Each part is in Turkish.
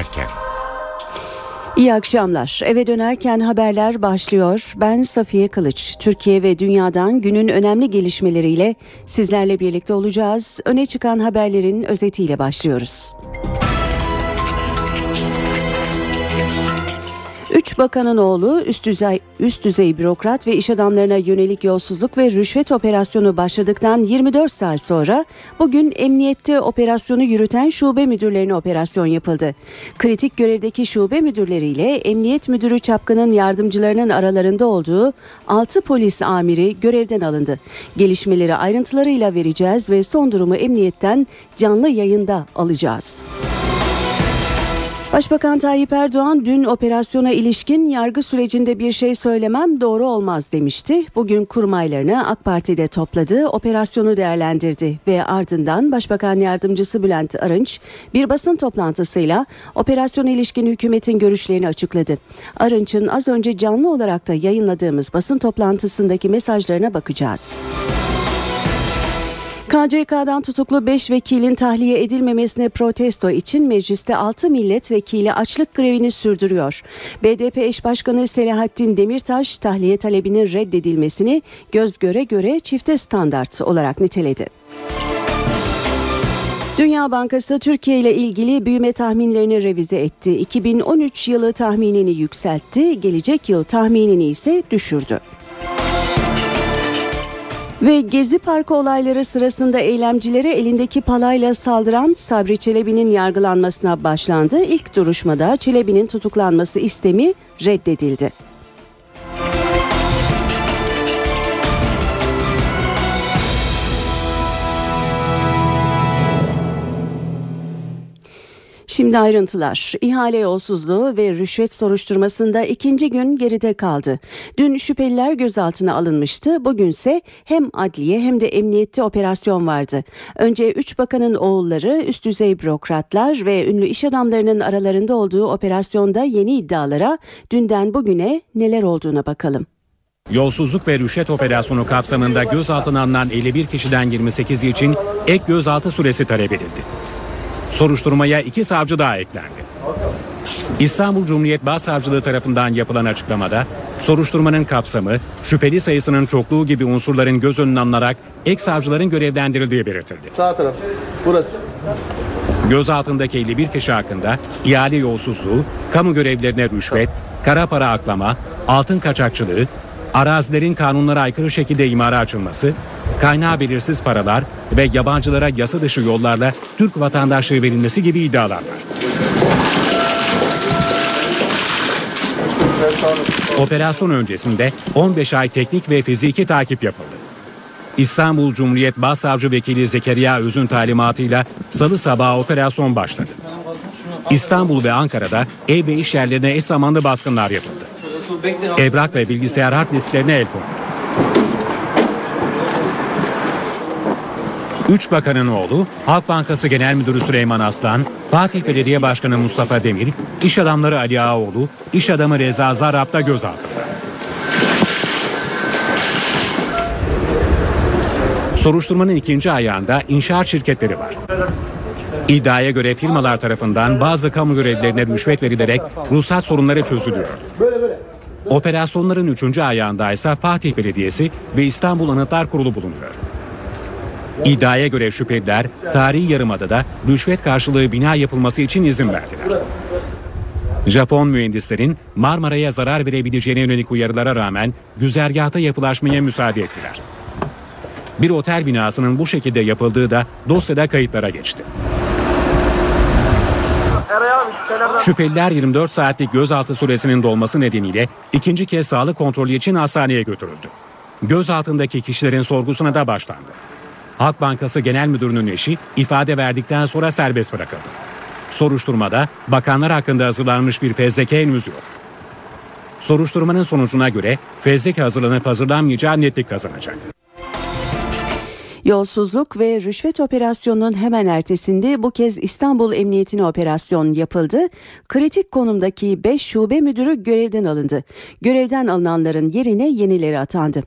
dönerken. İyi akşamlar. Eve dönerken haberler başlıyor. Ben Safiye Kılıç. Türkiye ve dünyadan günün önemli gelişmeleriyle sizlerle birlikte olacağız. Öne çıkan haberlerin özetiyle başlıyoruz. Üç bakanın oğlu üst düzey, üst düzey bürokrat ve iş adamlarına yönelik yolsuzluk ve rüşvet operasyonu başladıktan 24 saat sonra bugün emniyette operasyonu yürüten şube müdürlerine operasyon yapıldı. Kritik görevdeki şube müdürleriyle emniyet müdürü Çapkın'ın yardımcılarının aralarında olduğu 6 polis amiri görevden alındı. Gelişmeleri ayrıntılarıyla vereceğiz ve son durumu emniyetten canlı yayında alacağız. Başbakan Tayyip Erdoğan dün operasyona ilişkin yargı sürecinde bir şey söylemem doğru olmaz demişti. Bugün kurmaylarını AK Parti'de topladı, operasyonu değerlendirdi ve ardından Başbakan Yardımcısı Bülent Arınç bir basın toplantısıyla operasyona ilişkin hükümetin görüşlerini açıkladı. Arınç'ın az önce canlı olarak da yayınladığımız basın toplantısındaki mesajlarına bakacağız. KCK'dan tutuklu 5 vekilin tahliye edilmemesine protesto için mecliste 6 milletvekili açlık grevini sürdürüyor. BDP eş başkanı Selahattin Demirtaş tahliye talebinin reddedilmesini göz göre göre çifte standart olarak niteledi. Dünya Bankası Türkiye ile ilgili büyüme tahminlerini revize etti. 2013 yılı tahminini yükseltti, gelecek yıl tahminini ise düşürdü. Ve Gezi Parkı olayları sırasında eylemcilere elindeki palayla saldıran Sabri Çelebi'nin yargılanmasına başlandı. İlk duruşmada Çelebi'nin tutuklanması istemi reddedildi. Şimdi ayrıntılar. İhale yolsuzluğu ve rüşvet soruşturmasında ikinci gün geride kaldı. Dün şüpheliler gözaltına alınmıştı. Bugünse hem adliye hem de emniyette operasyon vardı. Önce üç bakanın oğulları, üst düzey bürokratlar ve ünlü iş adamlarının aralarında olduğu operasyonda yeni iddialara dünden bugüne neler olduğuna bakalım. Yolsuzluk ve rüşvet operasyonu kapsamında gözaltına alınan 51 kişiden 28'i için ek gözaltı süresi talep edildi. Soruşturmaya iki savcı daha eklendi. İstanbul Cumhuriyet Başsavcılığı tarafından yapılan açıklamada soruşturmanın kapsamı, şüpheli sayısının çokluğu gibi unsurların göz önüne alınarak ek savcıların görevlendirildiği belirtildi. Sağ taraf. Burası. Gözaltındaki 51 kişi hakkında ihale yolsuzluğu, kamu görevlerine rüşvet, kara para aklama, altın kaçakçılığı, arazilerin kanunlara aykırı şekilde imara açılması, kaynağı belirsiz paralar ve yabancılara yasa dışı yollarla Türk vatandaşlığı verilmesi gibi iddialar var. Operasyon öncesinde 15 ay teknik ve fiziki takip yapıldı. İstanbul Cumhuriyet Başsavcı Vekili Zekeriya Öz'ün talimatıyla salı sabahı operasyon başladı. İstanbul ve Ankara'da ev ve iş yerlerine eş zamanlı baskınlar yapıldı. Evrak ve bilgisayar hard disklerine el kondu. Üç bakanın oğlu, Halk Bankası Genel Müdürü Süleyman Aslan, Fatih Belediye Başkanı Mustafa Demir, iş adamları Ali Ağaoğlu, iş adamı Reza Zarrab da gözaltında. Soruşturmanın ikinci ayağında inşaat şirketleri var. İddiaya göre firmalar tarafından bazı kamu görevlerine rüşvet verilerek ruhsat sorunları çözülüyor. Operasyonların üçüncü ayağında ise Fatih Belediyesi ve İstanbul Anıtlar Kurulu bulunuyor. İddiaya göre şüpheliler tarihi yarımadada rüşvet karşılığı bina yapılması için izin verdiler. Japon mühendislerin Marmara'ya zarar verebileceğine yönelik uyarılara rağmen güzergahta yapılaşmaya müsaade ettiler. Bir otel binasının bu şekilde yapıldığı da dosyada kayıtlara geçti. Şüpheliler 24 saatlik gözaltı süresinin dolması nedeniyle ikinci kez sağlık kontrolü için hastaneye götürüldü. Gözaltındaki kişilerin sorgusuna da başlandı. Halk Bankası Genel Müdürü'nün eşi ifade verdikten sonra serbest bırakıldı. Soruşturmada bakanlar hakkında hazırlanmış bir fezleke henüz yok. Soruşturmanın sonucuna göre fezleke hazırlanıp hazırlanmayacağı netlik kazanacak. Yolsuzluk ve rüşvet operasyonunun hemen ertesinde bu kez İstanbul Emniyetine operasyon yapıldı. Kritik konumdaki 5 şube müdürü görevden alındı. Görevden alınanların yerine yenileri atandı.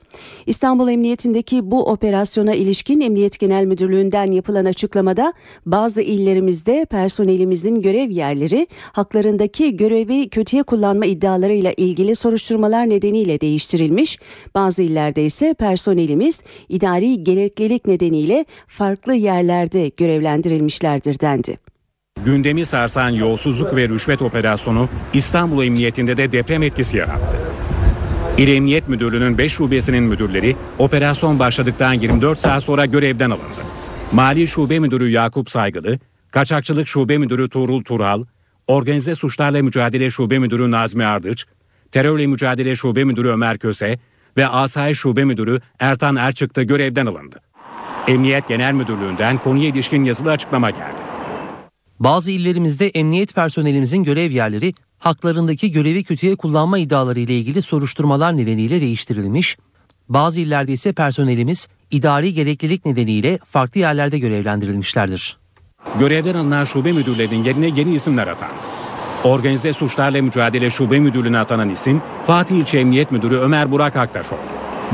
İstanbul Emniyetindeki bu operasyona ilişkin Emniyet Genel Müdürlüğü'nden yapılan açıklamada bazı illerimizde personelimizin görev yerleri haklarındaki görevi kötüye kullanma iddialarıyla ilgili soruşturmalar nedeniyle değiştirilmiş. Bazı illerde ise personelimiz idari gereklilik nedeniyle farklı yerlerde görevlendirilmişlerdir dendi. Gündemi sarsan yolsuzluk ve rüşvet operasyonu İstanbul Emniyetinde de deprem etkisi yarattı. İl Emniyet Müdürlüğü'nün 5 şubesinin müdürleri operasyon başladıktan 24 saat sonra görevden alındı. Mali Şube Müdürü Yakup Saygılı, Kaçakçılık Şube Müdürü Tuğrul Tural, Organize Suçlarla Mücadele Şube Müdürü Nazmi Ardıç, Terörle Mücadele Şube Müdürü Ömer Köse ve Asayiş Şube Müdürü Ertan Erçık da görevden alındı. Emniyet Genel Müdürlüğü'nden konuya ilişkin yazılı açıklama geldi. Bazı illerimizde emniyet personelimizin görev yerleri haklarındaki görevi kötüye kullanma iddiaları ile ilgili soruşturmalar nedeniyle değiştirilmiş. Bazı illerde ise personelimiz idari gereklilik nedeniyle farklı yerlerde görevlendirilmişlerdir. Görevden alınan şube müdürlerinin yerine yeni isimler atandı. Organize Suçlarla Mücadele Şube Müdürlüğü'ne atanan isim Fatih İlçe Emniyet Müdürü Ömer Burak Aktaş oldu.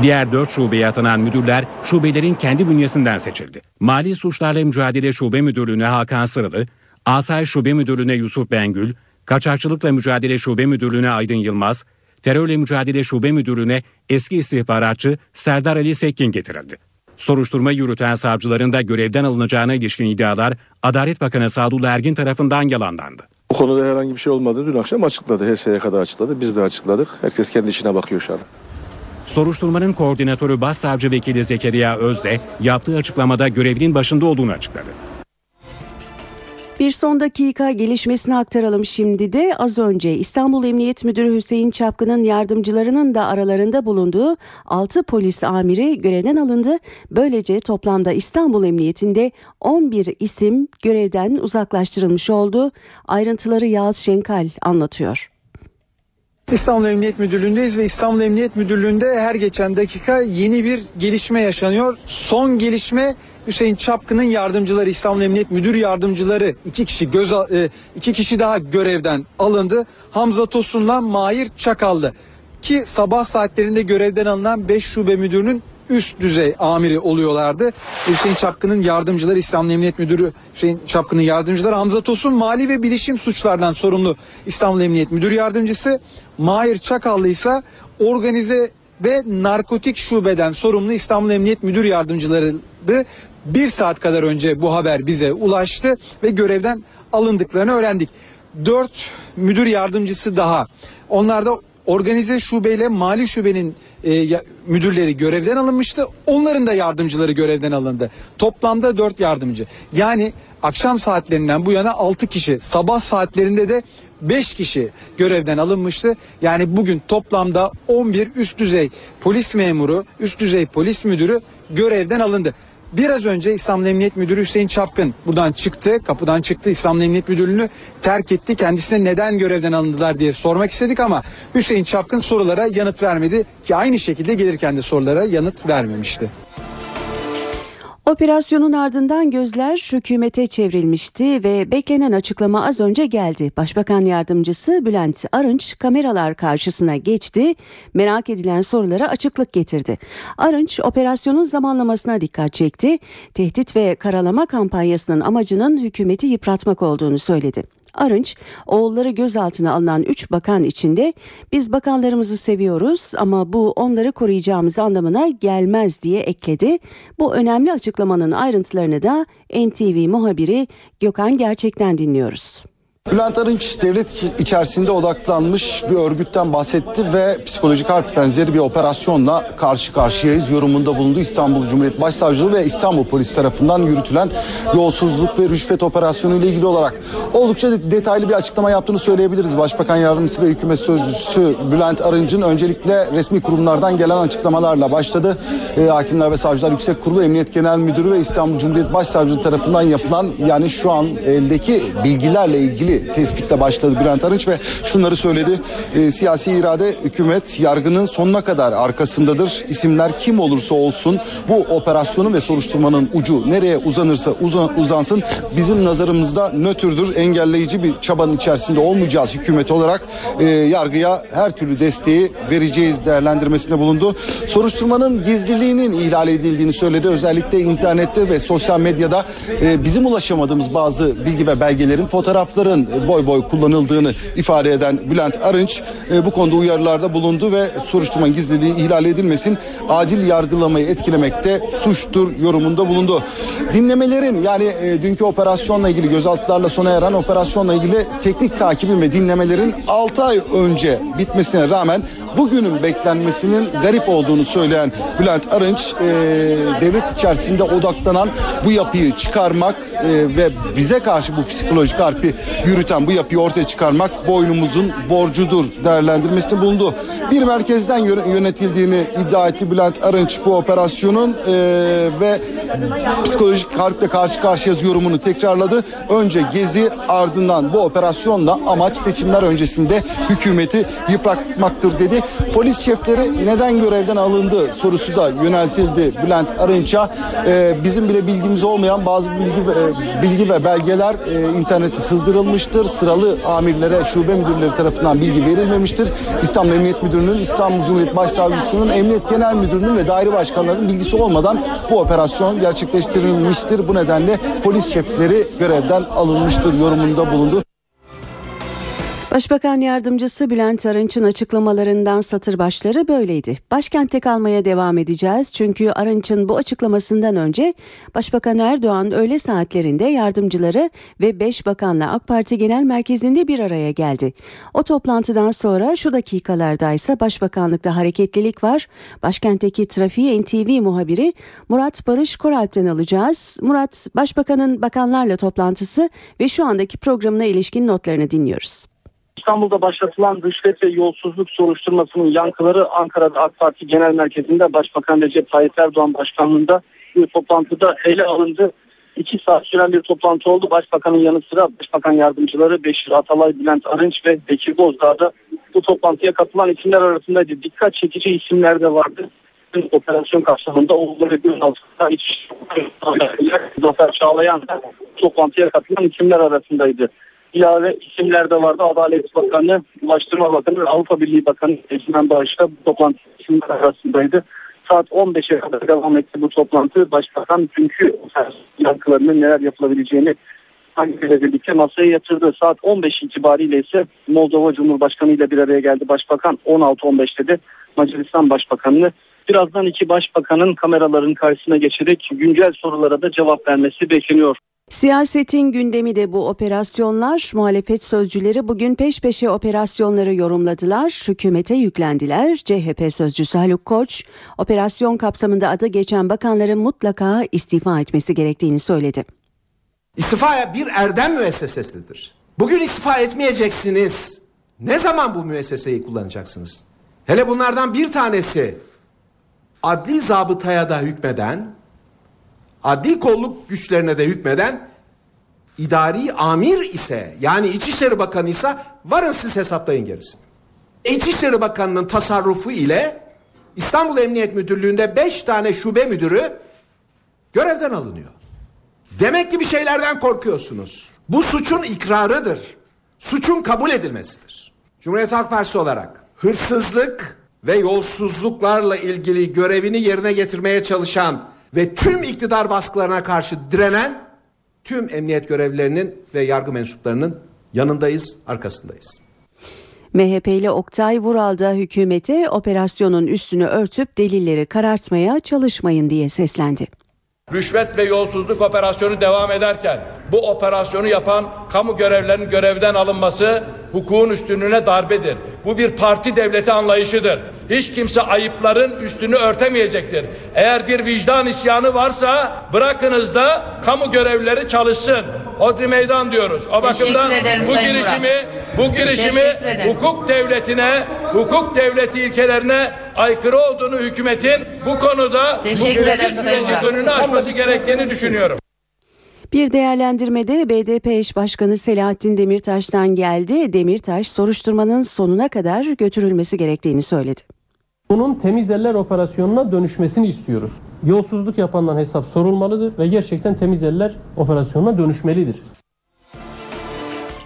Diğer 4 şubeye atanan müdürler şubelerin kendi bünyesinden seçildi. Mali Suçlarla Mücadele Şube Müdürlüğü'ne Hakan Sırılı, Asayiş Şube Müdürlüğü'ne Yusuf Bengül, Kaçakçılıkla Mücadele Şube Müdürlüğü'ne Aydın Yılmaz, Terörle Mücadele Şube Müdürlüğü'ne eski istihbaratçı Serdar Ali Sekkin getirildi. Soruşturma yürüten savcıların da görevden alınacağına ilişkin iddialar Adalet Bakanı Sadullah Ergin tarafından yalanlandı. Bu konuda herhangi bir şey olmadı. Dün akşam açıkladı. HS'ye kadar açıkladı. Biz de açıkladık. Herkes kendi işine bakıyor şu an. Soruşturmanın koordinatörü Başsavcı Vekili Zekeriya Özde yaptığı açıklamada görevinin başında olduğunu açıkladı. Bir son dakika gelişmesini aktaralım şimdi de az önce İstanbul Emniyet Müdürü Hüseyin Çapkın'ın yardımcılarının da aralarında bulunduğu 6 polis amiri görevden alındı. Böylece toplamda İstanbul Emniyetinde 11 isim görevden uzaklaştırılmış oldu. Ayrıntıları Yağız Şenkal anlatıyor. İstanbul Emniyet Müdürlüğü'ndeyiz ve İstanbul Emniyet Müdürlüğü'nde her geçen dakika yeni bir gelişme yaşanıyor. Son gelişme Hüseyin Çapkın'ın yardımcıları İstanbul Emniyet Müdür yardımcıları iki kişi göz e, iki kişi daha görevden alındı. Hamza Tosun'la Mahir Çakallı ki sabah saatlerinde görevden alınan 5 şube müdürünün üst düzey amiri oluyorlardı. Hüseyin Çapkın'ın yardımcıları İstanbul Emniyet Müdürü Hüseyin Çapkın'ın yardımcıları Hamza Tosun mali ve bilişim suçlardan sorumlu İstanbul Emniyet Müdür Yardımcısı Mahir Çakallı ise organize ve narkotik şubeden sorumlu İstanbul Emniyet Müdür Yardımcıları bir saat kadar önce bu haber bize ulaştı ve görevden alındıklarını öğrendik. Dört müdür yardımcısı daha. Onlar da organize şubeyle mali şubenin e, müdürleri görevden alınmıştı. Onların da yardımcıları görevden alındı. Toplamda dört yardımcı. Yani akşam saatlerinden bu yana altı kişi, sabah saatlerinde de 5 kişi görevden alınmıştı. Yani bugün toplamda 11 üst düzey polis memuru, üst düzey polis müdürü görevden alındı. Biraz önce İstanbul Emniyet Müdürü Hüseyin Çapkın buradan çıktı, kapıdan çıktı İstanbul Emniyet Müdürlüğü'nü terk etti. Kendisine neden görevden alındılar diye sormak istedik ama Hüseyin Çapkın sorulara yanıt vermedi ki aynı şekilde gelirken de sorulara yanıt vermemişti. Operasyonun ardından gözler hükümete çevrilmişti ve beklenen açıklama az önce geldi. Başbakan yardımcısı Bülent Arınç kameralar karşısına geçti. Merak edilen sorulara açıklık getirdi. Arınç operasyonun zamanlamasına dikkat çekti. Tehdit ve karalama kampanyasının amacının hükümeti yıpratmak olduğunu söyledi. Arınç, oğulları gözaltına alınan 3 bakan içinde biz bakanlarımızı seviyoruz ama bu onları koruyacağımız anlamına gelmez diye ekledi. Bu önemli açıklamanın ayrıntılarını da NTV muhabiri Gökhan Gerçek'ten dinliyoruz. Bülent Arınç devlet içerisinde odaklanmış bir örgütten bahsetti ve psikolojik harp benzeri bir operasyonla karşı karşıyayız yorumunda bulundu. İstanbul Cumhuriyet Başsavcılığı ve İstanbul Polis tarafından yürütülen yolsuzluk ve rüşvet operasyonu ile ilgili olarak oldukça detaylı bir açıklama yaptığını söyleyebiliriz. Başbakan Yardımcısı ve Hükümet Sözcüsü Bülent Arınç'ın öncelikle resmi kurumlardan gelen açıklamalarla başladı. E, Hakimler ve Savcılar Yüksek Kurulu Emniyet Genel Müdürü ve İstanbul Cumhuriyet Başsavcılığı tarafından yapılan yani şu an eldeki bilgilerle ilgili ilgili tespitle başladı Bülent Arınç ve şunları söyledi. E, siyasi irade hükümet yargının sonuna kadar arkasındadır. İsimler kim olursa olsun bu operasyonun ve soruşturmanın ucu nereye uzanırsa uzan, uzansın bizim nazarımızda nötrdür. Engelleyici bir çabanın içerisinde olmayacağız hükümet olarak e, yargıya her türlü desteği vereceğiz değerlendirmesinde bulundu. Soruşturmanın gizliliğinin ihlal edildiğini söyledi. Özellikle internette ve sosyal medyada e, bizim ulaşamadığımız bazı bilgi ve belgelerin fotoğrafların boy boy kullanıldığını ifade eden Bülent Arınç e, bu konuda uyarılarda bulundu ve soruşturmanın gizliliği ihlal edilmesin adil yargılamayı etkilemekte suçtur yorumunda bulundu. Dinlemelerin yani e, dünkü operasyonla ilgili gözaltılarla sona eren operasyonla ilgili teknik takibin ve dinlemelerin 6 ay önce bitmesine rağmen bugünün beklenmesinin garip olduğunu söyleyen Bülent Arınç e, devlet içerisinde odaklanan bu yapıyı çıkarmak e, ve bize karşı bu psikolojik harpi yürüten bu yapıyı ortaya çıkarmak boynumuzun borcudur değerlendirmesinde bulundu. Bir merkezden yö- yönetildiğini iddia etti Bülent Arınç bu operasyonun e, ve psikolojik harple karşı karşıyayız yorumunu tekrarladı. Önce gezi ardından bu operasyonla amaç seçimler öncesinde hükümeti yıpratmaktır dedi. Polis şefleri neden görevden alındı sorusu da yöneltildi Bülent Arınç'a. Ee, bizim bile bilgimiz olmayan bazı bilgi ve, e, bilgi ve belgeler e, internette sızdırılmıştır. Sıralı amirlere, şube müdürleri tarafından bilgi verilmemiştir. İstanbul Emniyet Müdürü'nün, İstanbul Cumhuriyet Başsavcısının, Emniyet Genel Müdürü'nün ve daire başkanlarının bilgisi olmadan bu operasyon gerçekleştirilmiştir. Bu nedenle polis şefleri görevden alınmıştır yorumunda bulundu. Başbakan Yardımcısı Bülent Arınç'ın açıklamalarından satır başları böyleydi. Başkentte kalmaya devam edeceğiz çünkü Arınç'ın bu açıklamasından önce Başbakan Erdoğan öğle saatlerinde yardımcıları ve 5 bakanla AK Parti Genel Merkezi'nde bir araya geldi. O toplantıdan sonra şu dakikalarda ise Başbakanlıkta hareketlilik var. Başkentteki trafiği NTV muhabiri Murat Barış Koralp'ten alacağız. Murat, Başbakanın bakanlarla toplantısı ve şu andaki programına ilişkin notlarını dinliyoruz. İstanbul'da başlatılan rüşvet ve yolsuzluk soruşturmasının yankıları Ankara'da AK Parti Genel Merkezi'nde Başbakan Recep Tayyip Erdoğan başkanlığında bir toplantıda ele alındı. İki saat süren bir toplantı oldu. Başbakanın yanı sıra Başbakan Yardımcıları Beşir Atalay, Bülent Arınç ve Bekir Bozdağ da bu toplantıya katılan isimler arasındaydı. Dikkat çekici isimler de vardı. Operasyon kapsamında oğulları gözaltında iç Zafer Çağlayan da toplantıya katılan isimler arasındaydı ilave isimler de vardı. Adalet Bakanı, Ulaştırma Bakanı ve Avrupa Birliği Bakanı Ezimen Bağış'ta bu toplantı arasındaydı. Saat 15'e kadar devam etti bu toplantı. Başbakan dünkü yankılarının neler yapılabileceğini hangiyle birlikte masaya yatırdı. Saat 15 itibariyle ise Moldova Cumhurbaşkanı ile bir araya geldi. Başbakan 16-15'te de Macaristan Başbakanı'nı birazdan iki başbakanın kameraların karşısına geçerek güncel sorulara da cevap vermesi bekleniyor. Siyasetin gündemi de bu operasyonlar. Muhalefet sözcüleri bugün peş peşe operasyonları yorumladılar. Hükümete yüklendiler. CHP sözcüsü Haluk Koç, operasyon kapsamında adı geçen bakanların mutlaka istifa etmesi gerektiğini söyledi. İstifa bir erdem müessesesidir. Bugün istifa etmeyeceksiniz. Ne zaman bu müesseseyi kullanacaksınız? Hele bunlardan bir tanesi adli zabıtaya da hükmeden, adli kolluk güçlerine de hükmeden idari amir ise yani İçişleri Bakanı ise varın siz hesaplayın gerisini. İçişleri Bakanı'nın tasarrufu ile İstanbul Emniyet Müdürlüğü'nde beş tane şube müdürü görevden alınıyor. Demek ki bir şeylerden korkuyorsunuz. Bu suçun ikrarıdır. Suçun kabul edilmesidir. Cumhuriyet Halk Partisi olarak hırsızlık ve yolsuzluklarla ilgili görevini yerine getirmeye çalışan ve tüm iktidar baskılarına karşı direnen tüm emniyet görevlilerinin ve yargı mensuplarının yanındayız, arkasındayız. MHP'li Oktay Vural da hükümete operasyonun üstünü örtüp delilleri karartmaya çalışmayın diye seslendi. Rüşvet ve yolsuzluk operasyonu devam ederken bu operasyonu yapan kamu görevlerinin görevden alınması hukukun üstünlüğüne darbedir. Bu bir parti devleti anlayışıdır. Hiç kimse ayıpların üstünü örtemeyecektir. Eğer bir vicdan isyanı varsa bırakınız da kamu görevlileri çalışsın. Hodri meydan diyoruz. O bakımdan ederim bu Sayın girişimi bu girişimi ederim. hukuk devletine, hukuk devleti ilkelerine aykırı olduğunu hükümetin bu konuda bu Teşekkür ederim güvenlik Sayın süreci önünü açması gerektiğini düşünüyorum. Bir değerlendirmede BDP eş başkanı Selahattin Demirtaş'tan geldi. Demirtaş soruşturmanın sonuna kadar götürülmesi gerektiğini söyledi. Bunun temiz eller operasyonuna dönüşmesini istiyoruz. Yolsuzluk yapandan hesap sorulmalıdır ve gerçekten temiz eller operasyonuna dönüşmelidir.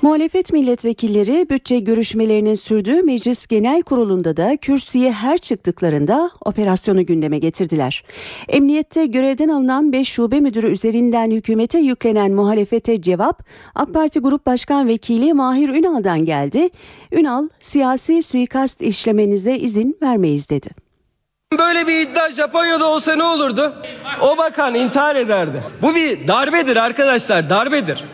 Muhalefet milletvekilleri bütçe görüşmelerinin sürdüğü Meclis Genel Kurulu'nda da kürsüye her çıktıklarında operasyonu gündeme getirdiler. Emniyette görevden alınan 5 şube müdürü üzerinden hükümete yüklenen muhalefete cevap AK Parti Grup Başkan Vekili Mahir Ünal'dan geldi. Ünal, siyasi suikast işlemenize izin vermeyiz dedi. Böyle bir iddia Japonya'da olsa ne olurdu? O bakan intihar ederdi. Bu bir darbedir arkadaşlar, darbedir.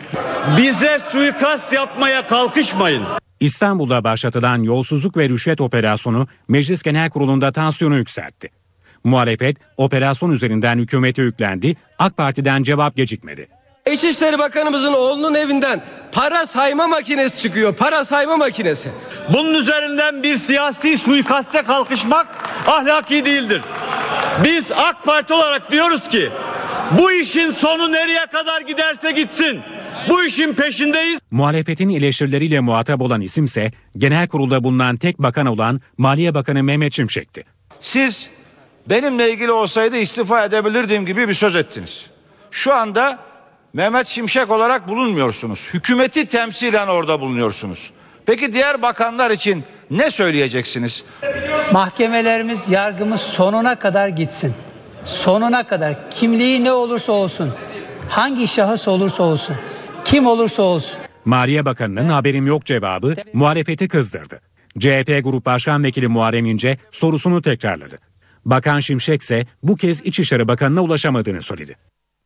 Bize suikast yapmaya kalkışmayın. İstanbul'da başlatılan yolsuzluk ve rüşvet operasyonu Meclis Genel Kurulu'nda tansiyonu yükseltti. Muhalefet operasyon üzerinden hükümete yüklendi, AK Parti'den cevap gecikmedi. İçişleri Bakanımızın oğlunun evinden para sayma makinesi çıkıyor. Para sayma makinesi. Bunun üzerinden bir siyasi suikaste kalkışmak ahlaki değildir. Biz AK Parti olarak diyoruz ki bu işin sonu nereye kadar giderse gitsin. Bu işin peşindeyiz. Muhalefetin eleştirileriyle muhatap olan isimse genel kurulda bulunan tek bakan olan Maliye Bakanı Mehmet Şimşek'ti. Siz benimle ilgili olsaydı istifa edebilirdim gibi bir söz ettiniz. Şu anda Mehmet Şimşek olarak bulunmuyorsunuz. Hükümeti temsilen orada bulunuyorsunuz. Peki diğer bakanlar için ne söyleyeceksiniz? Mahkemelerimiz, yargımız sonuna kadar gitsin. Sonuna kadar kimliği ne olursa olsun, hangi şahıs olursa olsun, kim olursa olsun. Maliye Bakanı'nın haberim yok cevabı muhalefeti kızdırdı. CHP Grup Başkan Vekili Muharrem İnce sorusunu tekrarladı. Bakan Şimşek ise bu kez İçişleri Bakanı'na ulaşamadığını söyledi.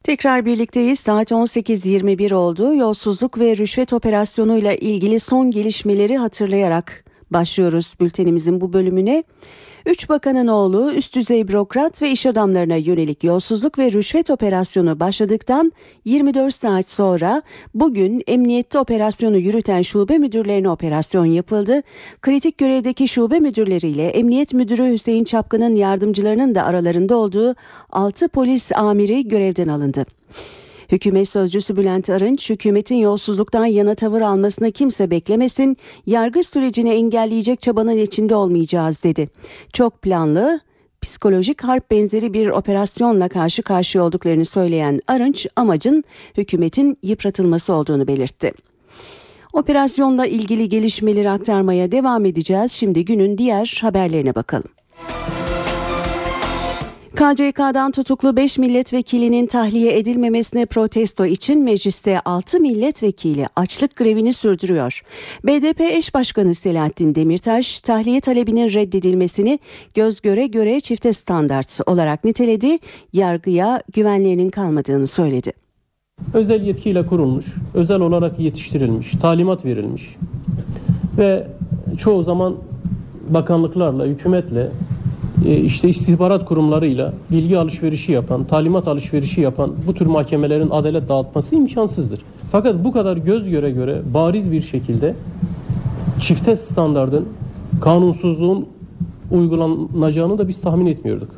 Tekrar birlikteyiz. Saat 18.21 oldu. Yolsuzluk ve rüşvet operasyonuyla ilgili son gelişmeleri hatırlayarak başlıyoruz bültenimizin bu bölümüne. Üç bakanın oğlu üst düzey bürokrat ve iş adamlarına yönelik yolsuzluk ve rüşvet operasyonu başladıktan 24 saat sonra bugün emniyette operasyonu yürüten şube müdürlerine operasyon yapıldı. Kritik görevdeki şube müdürleriyle emniyet müdürü Hüseyin Çapkın'ın yardımcılarının da aralarında olduğu 6 polis amiri görevden alındı. Hükümet sözcüsü Bülent Arınç, hükümetin yolsuzluktan yana tavır almasını kimse beklemesin, yargı sürecini engelleyecek çabanın içinde olmayacağız dedi. Çok planlı, psikolojik harp benzeri bir operasyonla karşı karşıya olduklarını söyleyen Arınç, amacın hükümetin yıpratılması olduğunu belirtti. Operasyonla ilgili gelişmeleri aktarmaya devam edeceğiz. Şimdi günün diğer haberlerine bakalım. KCK'dan tutuklu 5 milletvekilinin tahliye edilmemesine protesto için mecliste 6 milletvekili açlık grevini sürdürüyor. BDP eş başkanı Selahattin Demirtaş tahliye talebinin reddedilmesini göz göre göre çifte standart olarak niteledi, yargıya güvenlerinin kalmadığını söyledi. Özel yetkiyle kurulmuş, özel olarak yetiştirilmiş, talimat verilmiş ve çoğu zaman bakanlıklarla, hükümetle işte istihbarat kurumlarıyla bilgi alışverişi yapan, talimat alışverişi yapan bu tür mahkemelerin adalet dağıtması imkansızdır. Fakat bu kadar göz göre göre bariz bir şekilde çifte standardın, kanunsuzluğun uygulanacağını da biz tahmin etmiyorduk.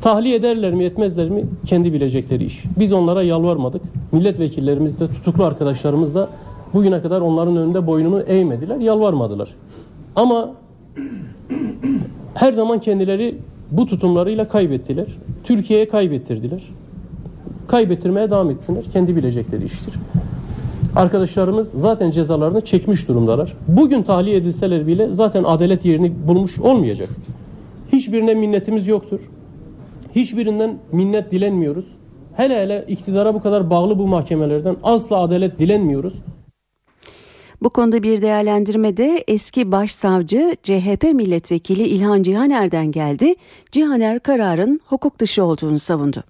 Tahliye ederler mi etmezler mi kendi bilecekleri iş. Biz onlara yalvarmadık. Milletvekillerimiz de tutuklu arkadaşlarımız da bugüne kadar onların önünde boynunu eğmediler, yalvarmadılar. Ama her zaman kendileri bu tutumlarıyla kaybettiler. Türkiye'ye kaybettirdiler. Kaybettirmeye devam etsinler. Kendi bilecekleri iştir. Arkadaşlarımız zaten cezalarını çekmiş durumdalar. Bugün tahliye edilseler bile zaten adalet yerini bulmuş olmayacak. Hiçbirine minnetimiz yoktur. Hiçbirinden minnet dilenmiyoruz. Hele hele iktidara bu kadar bağlı bu mahkemelerden asla adalet dilenmiyoruz. Bu konuda bir değerlendirme de eski başsavcı CHP milletvekili İlhan Cihaner'den geldi. Cihaner kararın hukuk dışı olduğunu savundu.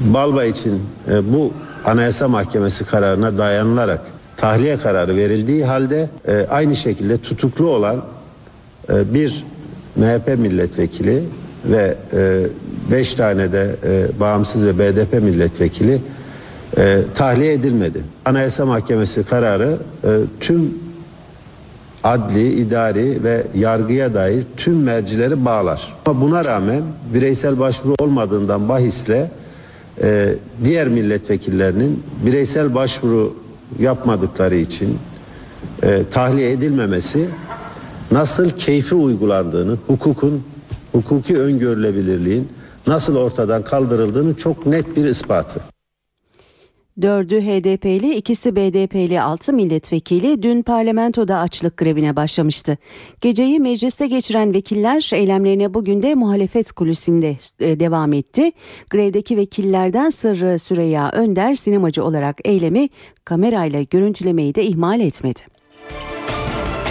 Balba için e, bu Anayasa Mahkemesi kararına dayanılarak tahliye kararı verildiği halde e, aynı şekilde tutuklu olan e, bir MHP milletvekili ve e, beş tane de bağımsız ve BDP milletvekili e, tahliye edilmedi. Anayasa Mahkemesi kararı e, tüm adli, idari ve yargıya dair tüm mercileri bağlar. Ama buna rağmen bireysel başvuru olmadığından bahisle e, diğer milletvekillerinin bireysel başvuru yapmadıkları için e, tahliye edilmemesi nasıl keyfi uygulandığını, hukukun, hukuki öngörülebilirliğin nasıl ortadan kaldırıldığını çok net bir ispatı. Dördü HDP'li, ikisi BDP'li 6 milletvekili dün parlamentoda açlık grevine başlamıştı. Geceyi mecliste geçiren vekiller eylemlerine bugün de muhalefet kulisinde e, devam etti. Grevdeki vekillerden Sırrı Süreyya Önder sinemacı olarak eylemi kamerayla görüntülemeyi de ihmal etmedi.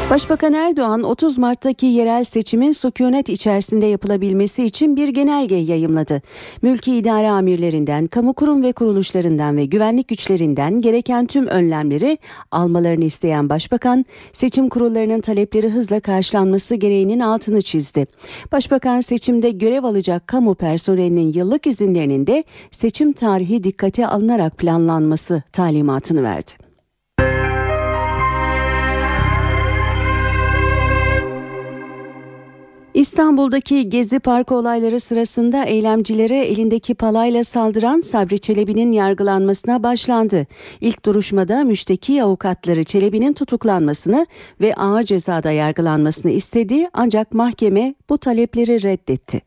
Başbakan Erdoğan 30 Mart'taki yerel seçimin sükunet içerisinde yapılabilmesi için bir genelge yayımladı. Mülki idare amirlerinden, kamu kurum ve kuruluşlarından ve güvenlik güçlerinden gereken tüm önlemleri almalarını isteyen Başbakan, seçim kurullarının talepleri hızla karşılanması gereğinin altını çizdi. Başbakan seçimde görev alacak kamu personelinin yıllık izinlerinin de seçim tarihi dikkate alınarak planlanması talimatını verdi. İstanbul'daki Gezi Parkı olayları sırasında eylemcilere elindeki palayla saldıran Sabri Çelebi'nin yargılanmasına başlandı. İlk duruşmada müşteki avukatları Çelebi'nin tutuklanmasını ve ağır cezada yargılanmasını istedi ancak mahkeme bu talepleri reddetti.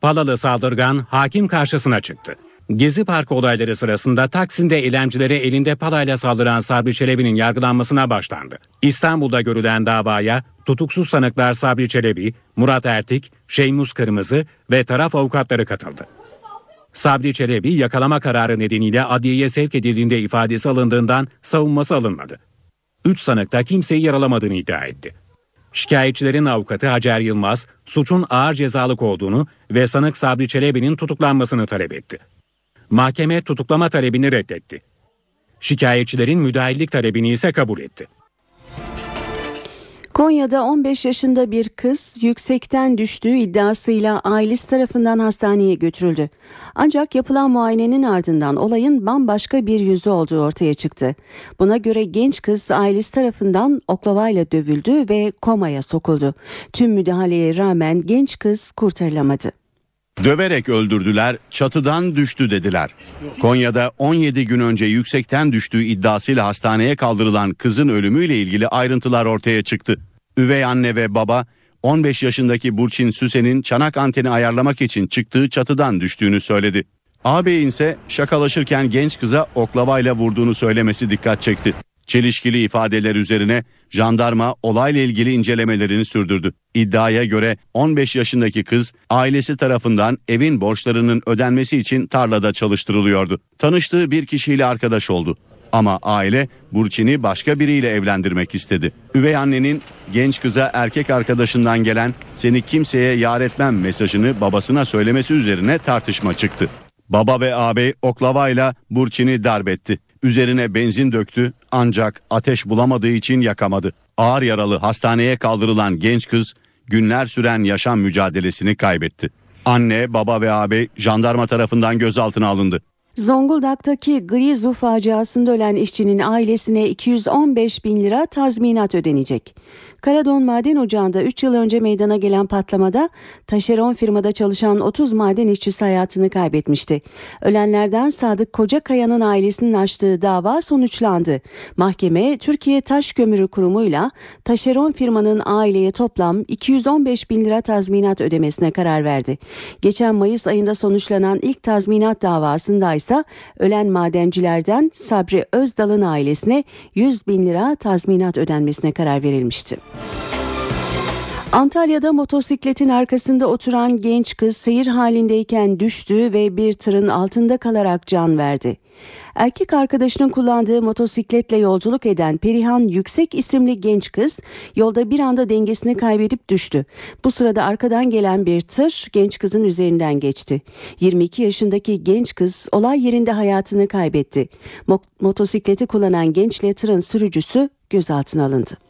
Palalı saldırgan hakim karşısına çıktı. Gezi Parkı olayları sırasında Taksim'de eylemcilere elinde palayla saldıran Sabri Çelebi'nin yargılanmasına başlandı. İstanbul'da görülen davaya tutuksuz sanıklar Sabri Çelebi, Murat Ertik, Şeymus Kırmızı ve taraf avukatları katıldı. Sabri Çelebi yakalama kararı nedeniyle adliyeye sevk edildiğinde ifadesi alındığından savunması alınmadı. Üç sanık da kimseyi yaralamadığını iddia etti. Şikayetçilerin avukatı Hacer Yılmaz, suçun ağır cezalık olduğunu ve sanık Sabri Çelebi'nin tutuklanmasını talep etti. Mahkeme tutuklama talebini reddetti. Şikayetçilerin müdahillik talebini ise kabul etti. Konya'da 15 yaşında bir kız yüksekten düştüğü iddiasıyla ailesi tarafından hastaneye götürüldü. Ancak yapılan muayenenin ardından olayın bambaşka bir yüzü olduğu ortaya çıktı. Buna göre genç kız ailesi tarafından oklavayla dövüldü ve komaya sokuldu. Tüm müdahaleye rağmen genç kız kurtarılamadı. Döverek öldürdüler, çatıdan düştü dediler. Konya'da 17 gün önce yüksekten düştüğü iddiasıyla hastaneye kaldırılan kızın ölümüyle ilgili ayrıntılar ortaya çıktı. Üvey anne ve baba 15 yaşındaki Burçin Süsen'in çanak anteni ayarlamak için çıktığı çatıdan düştüğünü söyledi. Ağabeyin ise şakalaşırken genç kıza oklavayla vurduğunu söylemesi dikkat çekti. Çelişkili ifadeler üzerine jandarma olayla ilgili incelemelerini sürdürdü. İddiaya göre 15 yaşındaki kız ailesi tarafından evin borçlarının ödenmesi için tarlada çalıştırılıyordu. Tanıştığı bir kişiyle arkadaş oldu. Ama aile Burçin'i başka biriyle evlendirmek istedi. Üvey annenin genç kıza erkek arkadaşından gelen seni kimseye yar etmem mesajını babasına söylemesi üzerine tartışma çıktı. Baba ve ağabey oklavayla Burçin'i darbetti. Üzerine benzin döktü ancak ateş bulamadığı için yakamadı. Ağır yaralı hastaneye kaldırılan genç kız günler süren yaşam mücadelesini kaybetti. Anne, baba ve ağabey jandarma tarafından gözaltına alındı. Zonguldak'taki Grizu faciasında ölen işçinin ailesine 215 bin lira tazminat ödenecek. Karadon Maden Ocağı'nda 3 yıl önce meydana gelen patlamada taşeron firmada çalışan 30 maden işçisi hayatını kaybetmişti. Ölenlerden Sadık Kocakaya'nın ailesinin açtığı dava sonuçlandı. Mahkeme Türkiye Taş Kömürü Kurumu'yla taşeron firmanın aileye toplam 215 bin lira tazminat ödemesine karar verdi. Geçen Mayıs ayında sonuçlanan ilk tazminat davasında ise ölen madencilerden Sabri Özdal'ın ailesine 100 bin lira tazminat ödenmesine karar verilmişti. Antalya'da motosikletin arkasında oturan genç kız seyir halindeyken düştü ve bir tırın altında kalarak can verdi. Erkek arkadaşının kullandığı motosikletle yolculuk eden Perihan Yüksek isimli genç kız yolda bir anda dengesini kaybedip düştü. Bu sırada arkadan gelen bir tır genç kızın üzerinden geçti. 22 yaşındaki genç kız olay yerinde hayatını kaybetti. Mo- motosikleti kullanan gençle tırın sürücüsü gözaltına alındı.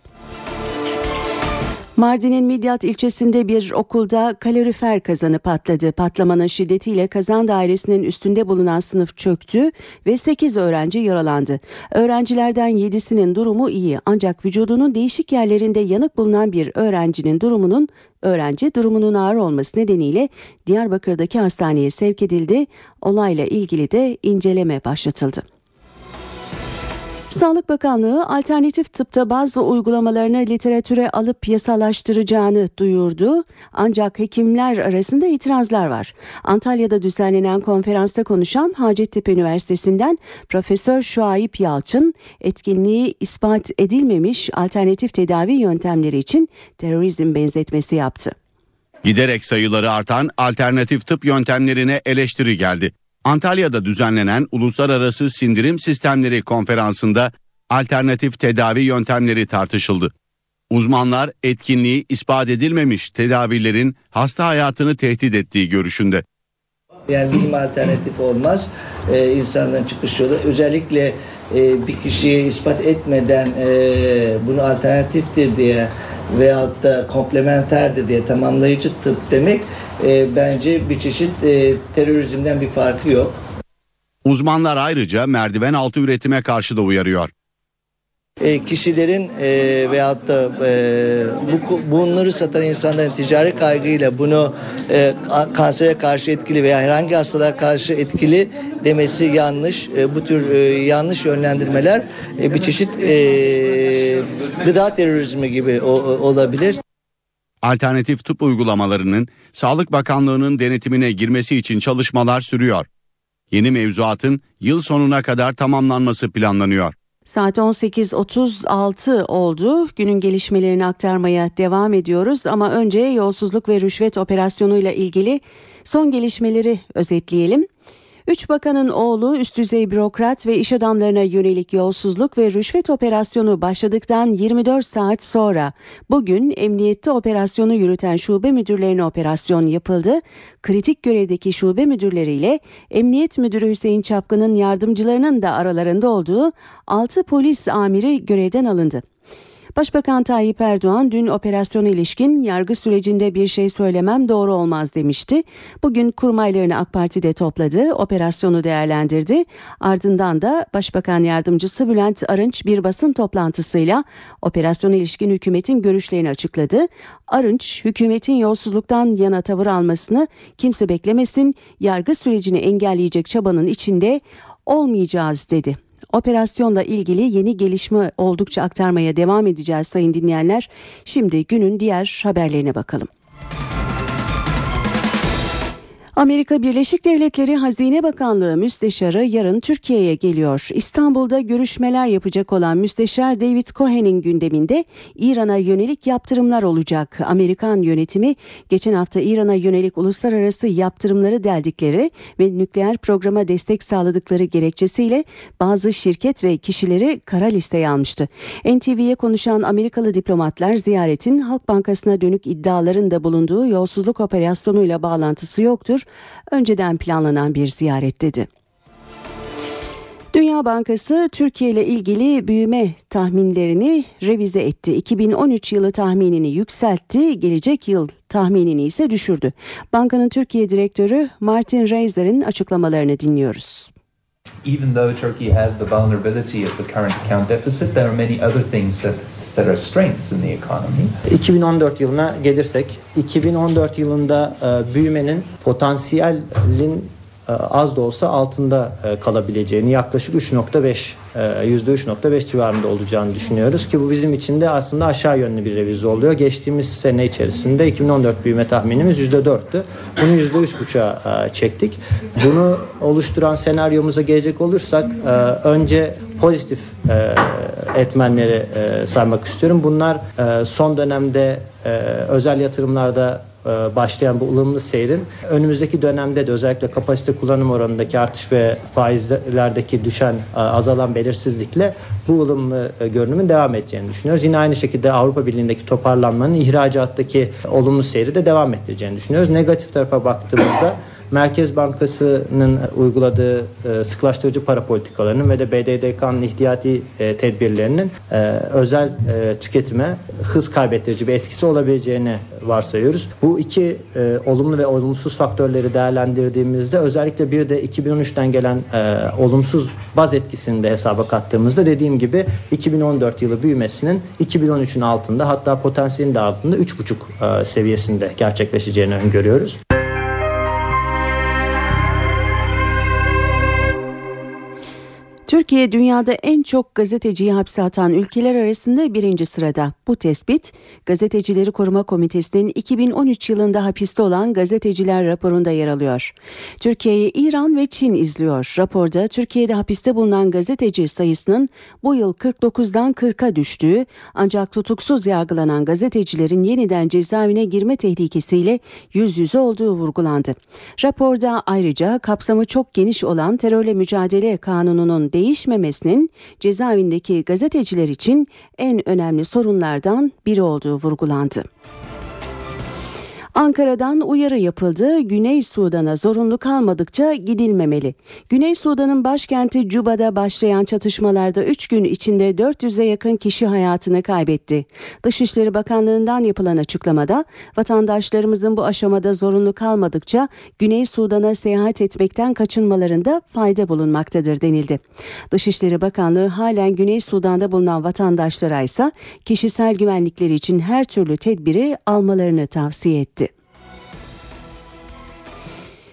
Mardin'in Midyat ilçesinde bir okulda kalorifer kazanı patladı. Patlamanın şiddetiyle kazan dairesinin üstünde bulunan sınıf çöktü ve 8 öğrenci yaralandı. Öğrencilerden 7'sinin durumu iyi ancak vücudunun değişik yerlerinde yanık bulunan bir öğrencinin durumunun öğrenci durumunun ağır olması nedeniyle Diyarbakır'daki hastaneye sevk edildi. Olayla ilgili de inceleme başlatıldı. Sağlık Bakanlığı alternatif tıpta bazı uygulamalarını literatüre alıp yasalaştıracağını duyurdu. Ancak hekimler arasında itirazlar var. Antalya'da düzenlenen konferansta konuşan Hacettepe Üniversitesi'nden Profesör Şuayip Yalçın, etkinliği ispat edilmemiş alternatif tedavi yöntemleri için terörizm benzetmesi yaptı. Giderek sayıları artan alternatif tıp yöntemlerine eleştiri geldi. Antalya'da düzenlenen Uluslararası Sindirim Sistemleri Konferansı'nda alternatif tedavi yöntemleri tartışıldı. Uzmanlar etkinliği ispat edilmemiş tedavilerin hasta hayatını tehdit ettiği görüşünde. Yani bilim alternatif olmaz. Ee, insanların çıkış yolu özellikle e, bir kişiye ispat etmeden e, bunu alternatiftir diye veyahut da komplementerdir diye tamamlayıcı tıp demek e, bence bir çeşit e, terörizmden bir farkı yok. Uzmanlar ayrıca merdiven altı üretime karşı da uyarıyor. E, kişilerin e, veyahut da e, bu, bunları satan insanların ticari kaygıyla bunu e, kansere karşı etkili veya herhangi hastalığa karşı etkili demesi yanlış. E, bu tür e, yanlış yönlendirmeler e, bir çeşit e, gıda terörizmi gibi o, olabilir. Alternatif tıp uygulamalarının Sağlık Bakanlığı'nın denetimine girmesi için çalışmalar sürüyor. Yeni mevzuatın yıl sonuna kadar tamamlanması planlanıyor. Saat 18.36 oldu. Günün gelişmelerini aktarmaya devam ediyoruz ama önce yolsuzluk ve rüşvet operasyonuyla ilgili son gelişmeleri özetleyelim. Üç bakanın oğlu üst düzey bürokrat ve iş adamlarına yönelik yolsuzluk ve rüşvet operasyonu başladıktan 24 saat sonra bugün emniyette operasyonu yürüten şube müdürlerine operasyon yapıldı. Kritik görevdeki şube müdürleriyle Emniyet Müdürü Hüseyin Çapkın'ın yardımcılarının da aralarında olduğu 6 polis amiri görevden alındı. Başbakan Tayyip Erdoğan dün operasyona ilişkin yargı sürecinde bir şey söylemem doğru olmaz demişti. Bugün kurmaylarını AK Parti'de topladı, operasyonu değerlendirdi. Ardından da Başbakan Yardımcısı Bülent Arınç bir basın toplantısıyla operasyona ilişkin hükümetin görüşlerini açıkladı. Arınç, hükümetin yolsuzluktan yana tavır almasını kimse beklemesin, yargı sürecini engelleyecek çabanın içinde olmayacağız dedi. Operasyonla ilgili yeni gelişme oldukça aktarmaya devam edeceğiz sayın dinleyenler. Şimdi günün diğer haberlerine bakalım. Amerika Birleşik Devletleri Hazine Bakanlığı Müsteşarı yarın Türkiye'ye geliyor. İstanbul'da görüşmeler yapacak olan Müsteşar David Cohen'in gündeminde İran'a yönelik yaptırımlar olacak. Amerikan yönetimi geçen hafta İran'a yönelik uluslararası yaptırımları deldikleri ve nükleer programa destek sağladıkları gerekçesiyle bazı şirket ve kişileri kara listeye almıştı. NTV'ye konuşan Amerikalı diplomatlar ziyaretin Halk Bankası'na dönük iddiaların da bulunduğu yolsuzluk operasyonuyla bağlantısı yoktur önceden planlanan bir ziyaret dedi. Dünya Bankası Türkiye ile ilgili büyüme tahminlerini revize etti. 2013 yılı tahminini yükseltti, gelecek yıl tahminini ise düşürdü. Bankanın Türkiye direktörü Martin Reiser'in açıklamalarını dinliyoruz. Even though Turkey has the vulnerability of the current account deficit, there are many other things that that are strengths in the economy. 2014 yılına gelirsek 2014 yılında e, büyümenin potansiyelin az da olsa altında e, kalabileceğini yaklaşık 3.5 %3.5 civarında olacağını düşünüyoruz ki bu bizim için de aslında aşağı yönlü bir revize oluyor. Geçtiğimiz sene içerisinde 2014 büyüme tahminimiz %4'tü. Bunu %3.5'a çektik. Bunu oluşturan senaryomuza gelecek olursak önce pozitif etmenleri saymak istiyorum. Bunlar son dönemde özel yatırımlarda e, başlayan bu ılımlı seyrin önümüzdeki dönemde de özellikle kapasite kullanım oranındaki artış ve faizlerdeki düşen e, azalan belirsizlikle bu ılımlı e, görünümün devam edeceğini düşünüyoruz. Yine aynı şekilde Avrupa Birliği'ndeki toparlanmanın ihracattaki olumlu seyri de devam ettireceğini düşünüyoruz. Negatif tarafa baktığımızda Merkez Bankası'nın uyguladığı e, sıklaştırıcı para politikalarının ve de BDDK'nın ihtiyati e, tedbirlerinin e, özel tüketime hız kaybettirici bir etkisi olabileceğini varsayıyoruz. Bu iki olumlu ve olumsuz faktörleri değerlendirdiğimizde özellikle bir de 2013'ten gelen olumsuz baz etkisini de hesaba kattığımızda dediğim gibi 2014 yılı büyümesinin 2013'ün altında hatta potansiyelin de altında 3,5 e, seviyesinde gerçekleşeceğini öngörüyoruz. Türkiye dünyada en çok gazeteciyi hapse atan ülkeler arasında birinci sırada. Bu tespit Gazetecileri Koruma Komitesi'nin 2013 yılında hapiste olan gazeteciler raporunda yer alıyor. Türkiye'yi İran ve Çin izliyor. Raporda Türkiye'de hapiste bulunan gazeteci sayısının bu yıl 49'dan 40'a düştüğü ancak tutuksuz yargılanan gazetecilerin yeniden cezaevine girme tehlikesiyle yüz yüze olduğu vurgulandı. Raporda ayrıca kapsamı çok geniş olan terörle mücadele kanununun değişmemesinin cezaevindeki gazeteciler için en önemli sorunlardan biri olduğu vurgulandı. Ankara'dan uyarı yapıldı. Güney Sudan'a zorunlu kalmadıkça gidilmemeli. Güney Sudan'ın başkenti Cuba'da başlayan çatışmalarda 3 gün içinde 400'e yakın kişi hayatını kaybetti. Dışişleri Bakanlığı'ndan yapılan açıklamada vatandaşlarımızın bu aşamada zorunlu kalmadıkça Güney Sudan'a seyahat etmekten kaçınmalarında fayda bulunmaktadır denildi. Dışişleri Bakanlığı halen Güney Sudan'da bulunan vatandaşlara ise kişisel güvenlikleri için her türlü tedbiri almalarını tavsiye etti.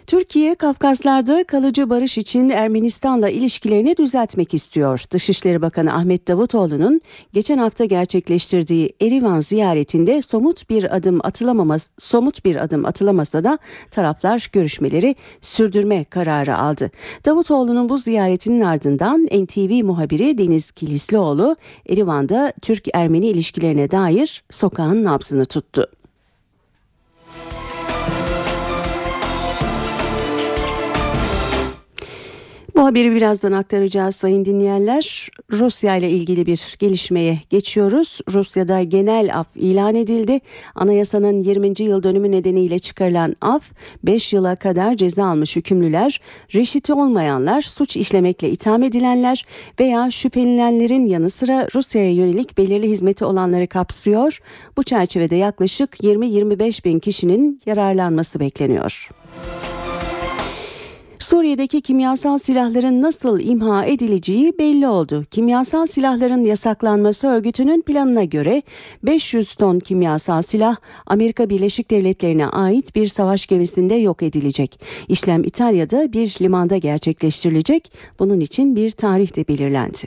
Türkiye, Kafkaslar'da kalıcı barış için Ermenistan'la ilişkilerini düzeltmek istiyor. Dışişleri Bakanı Ahmet Davutoğlu'nun geçen hafta gerçekleştirdiği Erivan ziyaretinde somut bir adım atılamamaz, somut bir adım atılamasa da taraflar görüşmeleri sürdürme kararı aldı. Davutoğlu'nun bu ziyaretinin ardından NTV muhabiri Deniz Kilislioğlu Erivan'da Türk-Ermeni ilişkilerine dair sokağın nabzını tuttu. Bu haberi birazdan aktaracağız sayın dinleyenler. Rusya ile ilgili bir gelişmeye geçiyoruz. Rusya'da genel af ilan edildi. Anayasanın 20. yıl dönümü nedeniyle çıkarılan af 5 yıla kadar ceza almış hükümlüler, reşiti olmayanlar, suç işlemekle itham edilenler veya şüphelilenlerin yanı sıra Rusya'ya yönelik belirli hizmeti olanları kapsıyor. Bu çerçevede yaklaşık 20-25 bin kişinin yararlanması bekleniyor. Suriye'deki kimyasal silahların nasıl imha edileceği belli oldu. Kimyasal silahların yasaklanması örgütünün planına göre 500 ton kimyasal silah Amerika Birleşik Devletleri'ne ait bir savaş gemisinde yok edilecek. İşlem İtalya'da bir limanda gerçekleştirilecek. Bunun için bir tarih de belirlendi.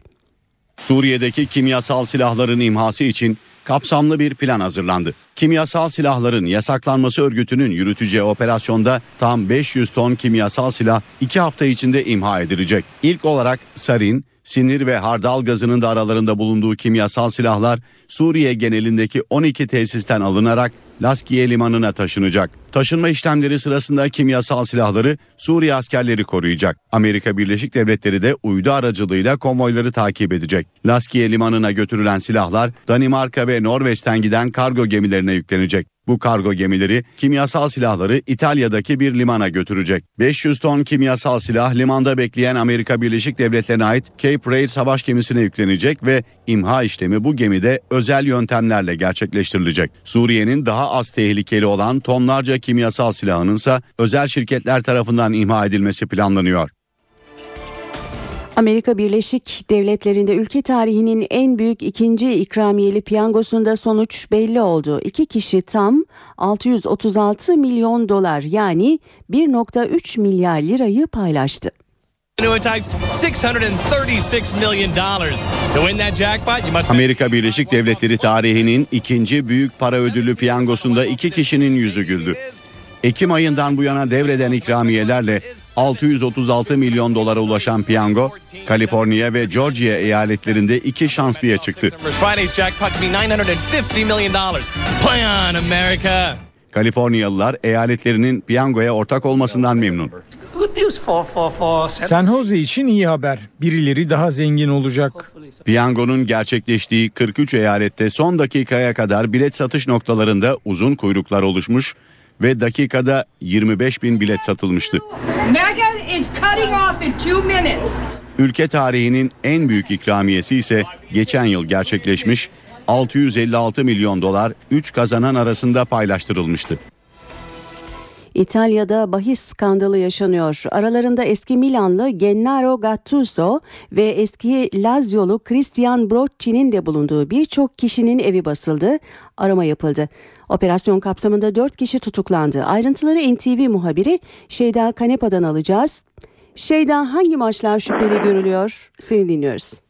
Suriye'deki kimyasal silahların imhası için kapsamlı bir plan hazırlandı. Kimyasal silahların yasaklanması örgütünün yürüteceği operasyonda tam 500 ton kimyasal silah 2 hafta içinde imha edilecek. İlk olarak sarin, sinir ve hardal gazının da aralarında bulunduğu kimyasal silahlar Suriye genelindeki 12 tesisten alınarak Laskiye limanına taşınacak. Taşınma işlemleri sırasında kimyasal silahları Suriye askerleri koruyacak. Amerika Birleşik Devletleri de uydu aracılığıyla konvoyları takip edecek. Laskiye limanına götürülen silahlar Danimarka ve Norveç'ten giden kargo gemilerine yüklenecek. Bu kargo gemileri kimyasal silahları İtalya'daki bir limana götürecek. 500 ton kimyasal silah limanda bekleyen Amerika Birleşik Devletleri'ne ait Cape Raid savaş gemisine yüklenecek ve imha işlemi bu gemide özel yöntemlerle gerçekleştirilecek. Suriye'nin daha az tehlikeli olan tonlarca kimyasal silahının ise özel şirketler tarafından imha edilmesi planlanıyor. Amerika Birleşik Devletleri'nde ülke tarihinin en büyük ikinci ikramiyeli piyangosunda sonuç belli oldu. İki kişi tam 636 milyon dolar yani 1.3 milyar lirayı paylaştı. Amerika Birleşik Devletleri tarihinin ikinci büyük para ödülü piyangosunda iki kişinin yüzü güldü. Ekim ayından bu yana devreden ikramiyelerle 636 milyon dolara ulaşan piyango, Kaliforniya ve Georgia eyaletlerinde iki şanslıya çıktı. Kaliforniyalılar eyaletlerinin piyangoya ortak olmasından memnun. San Jose için iyi haber. Birileri daha zengin olacak. Piyangonun gerçekleştiği 43 eyalette son dakikaya kadar bilet satış noktalarında uzun kuyruklar oluşmuş, ve dakikada 25 bin bilet satılmıştı. Meghan is cutting off in two minutes. Ülke tarihinin en büyük ikramiyesi ise geçen yıl gerçekleşmiş 656 milyon dolar 3 kazanan arasında paylaştırılmıştı. İtalya'da bahis skandalı yaşanıyor. Aralarında eski Milanlı Gennaro Gattuso ve eski Lazio'lu Christian Brocchi'nin de bulunduğu birçok kişinin evi basıldı. Arama yapıldı. Operasyon kapsamında 4 kişi tutuklandı. Ayrıntıları NTV muhabiri Şeyda Kanepa'dan alacağız. Şeyda hangi maçlar şüpheli görülüyor? Seni dinliyoruz.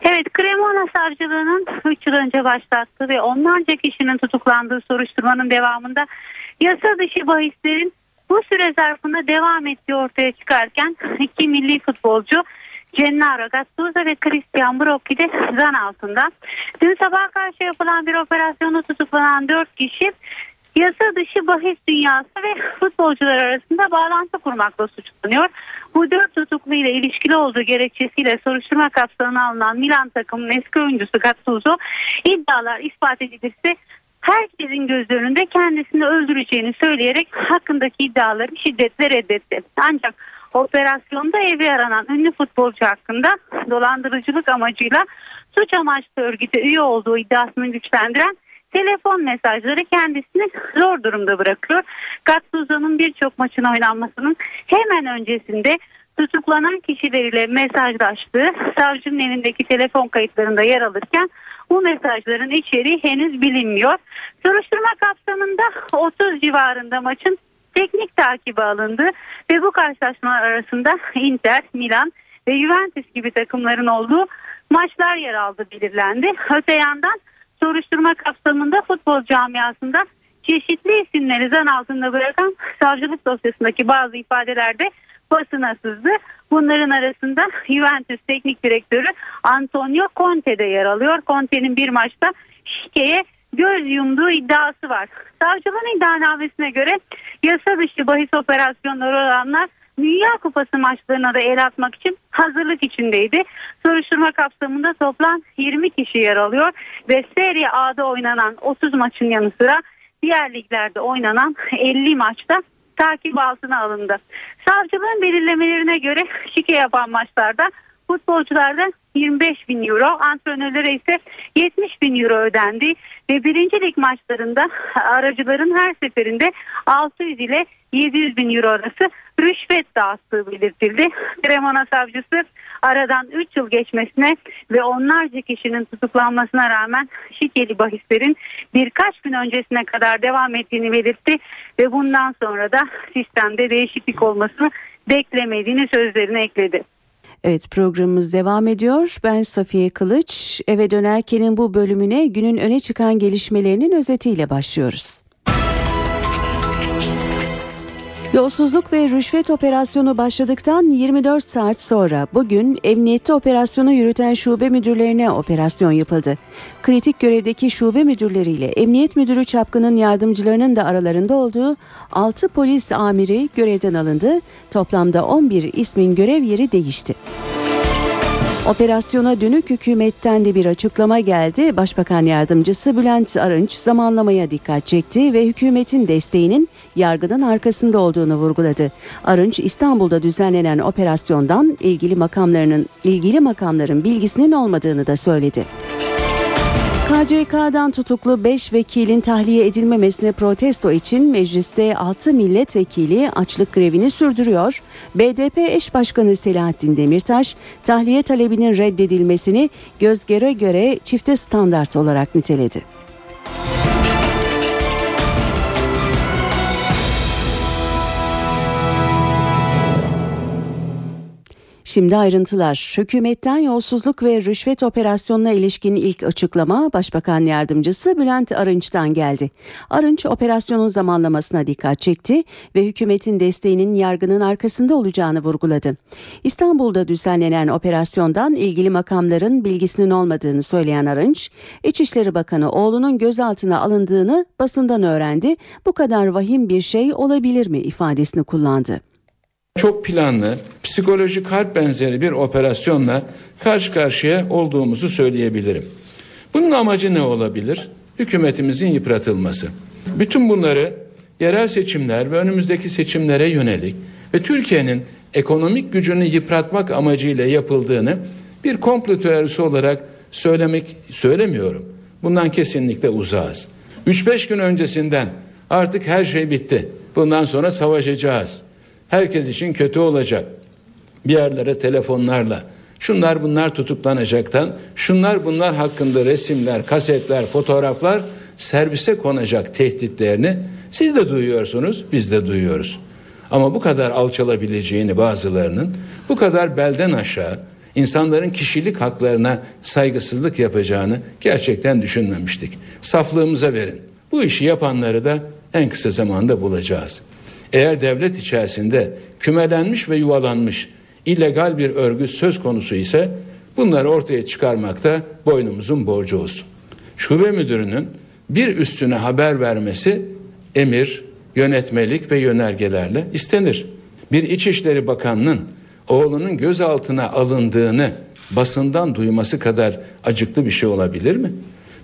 Evet, Cremona Savcılığı'nın 3 yıl önce başlattığı ve onlarca kişinin tutuklandığı soruşturmanın devamında yasa dışı bahislerin bu süre zarfında devam ettiği ortaya çıkarken iki milli futbolcu Gennaro Gattuso ve Christian Brocchi de zan altında. Dün sabah karşı yapılan bir operasyonu tutuklanan 4 kişi yasa dışı bahis dünyası ve futbolcular arasında bağlantı kurmakla suçlanıyor. Bu dört tutuklu ile ilişkili olduğu gerekçesiyle soruşturma kapsamına alınan Milan takımının eski oyuncusu Gattuso iddialar ispat edilirse herkesin göz önünde kendisini öldüreceğini söyleyerek hakkındaki iddiaları şiddetle reddetti. Ancak operasyonda evi aranan ünlü futbolcu hakkında dolandırıcılık amacıyla suç amaçlı örgüte üye olduğu iddiasını güçlendiren telefon mesajları kendisini zor durumda bırakıyor. Gattuso'nun birçok maçın oynanmasının hemen öncesinde tutuklanan kişileriyle mesajlaştığı savcının elindeki telefon kayıtlarında yer alırken bu mesajların içeriği henüz bilinmiyor. Soruşturma kapsamında 30 civarında maçın teknik takibi alındı ve bu karşılaşmalar arasında Inter, Milan ve Juventus gibi takımların olduğu maçlar yer aldı belirlendi. Öte yandan soruşturma kapsamında futbol camiasında çeşitli isimleri zan altında bırakan savcılık dosyasındaki bazı ifadelerde basına sızdı. Bunların arasında Juventus teknik direktörü Antonio Conte de yer alıyor. Conte'nin bir maçta şikeye göz yumduğu iddiası var. Savcılığın iddianamesine göre yasa dışı bahis operasyonları olanlar Dünya Kupası maçlarına da el atmak için hazırlık içindeydi. Soruşturma kapsamında toplam 20 kişi yer alıyor ve Serie A'da oynanan 30 maçın yanı sıra diğer liglerde oynanan 50 maçta takip altına alındı. Savcılığın belirlemelerine göre şike yapan maçlarda futbolcularda 25 bin euro, antrenörlere ise 70 bin euro ödendi ve birinci lig maçlarında aracıların her seferinde 600 ile 700 bin euro arası rüşvet dağıttığı belirtildi. Cremona savcısı aradan 3 yıl geçmesine ve onlarca kişinin tutuklanmasına rağmen şikeli bahislerin birkaç gün öncesine kadar devam ettiğini belirtti ve bundan sonra da sistemde değişiklik olmasını beklemediğini sözlerine ekledi. Evet programımız devam ediyor. Ben Safiye Kılıç. Eve dönerkenin bu bölümüne günün öne çıkan gelişmelerinin özetiyle başlıyoruz. Yolsuzluk ve rüşvet operasyonu başladıktan 24 saat sonra bugün emniyette operasyonu yürüten şube müdürlerine operasyon yapıldı. Kritik görevdeki şube müdürleriyle emniyet müdürü Çapkın'ın yardımcılarının da aralarında olduğu 6 polis amiri görevden alındı. Toplamda 11 ismin görev yeri değişti. Operasyona dönük hükümetten de bir açıklama geldi. Başbakan yardımcısı Bülent Arınç zamanlamaya dikkat çekti ve hükümetin desteğinin yargının arkasında olduğunu vurguladı. Arınç İstanbul'da düzenlenen operasyondan ilgili makamlarının ilgili makamların bilgisinin olmadığını da söyledi. KCK'dan tutuklu 5 vekilin tahliye edilmemesine protesto için mecliste 6 milletvekili açlık grevini sürdürüyor. BDP eş başkanı Selahattin Demirtaş tahliye talebinin reddedilmesini göz göre göre çifte standart olarak niteledi. Şimdi ayrıntılar. Hükümetten yolsuzluk ve rüşvet operasyonuna ilişkin ilk açıklama Başbakan Yardımcısı Bülent Arınç'tan geldi. Arınç operasyonun zamanlamasına dikkat çekti ve hükümetin desteğinin yargının arkasında olacağını vurguladı. İstanbul'da düzenlenen operasyondan ilgili makamların bilgisinin olmadığını söyleyen Arınç, İçişleri Bakanı oğlunun gözaltına alındığını basından öğrendi. Bu kadar vahim bir şey olabilir mi ifadesini kullandı. Çok planlı, psikolojik harp benzeri bir operasyonla karşı karşıya olduğumuzu söyleyebilirim. Bunun amacı ne olabilir? Hükümetimizin yıpratılması. Bütün bunları yerel seçimler ve önümüzdeki seçimlere yönelik ve Türkiye'nin ekonomik gücünü yıpratmak amacıyla yapıldığını bir komplo teorisi olarak söylemek söylemiyorum. Bundan kesinlikle uzağız. 3-5 gün öncesinden artık her şey bitti. Bundan sonra savaşacağız. Herkes için kötü olacak. Bir yerlere telefonlarla şunlar bunlar tutuklanacaktan şunlar bunlar hakkında resimler, kasetler, fotoğraflar servise konacak tehditlerini siz de duyuyorsunuz, biz de duyuyoruz. Ama bu kadar alçalabileceğini bazılarının bu kadar belden aşağı insanların kişilik haklarına saygısızlık yapacağını gerçekten düşünmemiştik. Saflığımıza verin. Bu işi yapanları da en kısa zamanda bulacağız. Eğer devlet içerisinde kümelenmiş ve yuvalanmış illegal bir örgüt söz konusu ise bunları ortaya çıkarmakta boynumuzun borcu olsun. Şube müdürünün bir üstüne haber vermesi emir, yönetmelik ve yönergelerle istenir. Bir İçişleri Bakanı'nın oğlunun gözaltına alındığını basından duyması kadar acıklı bir şey olabilir mi?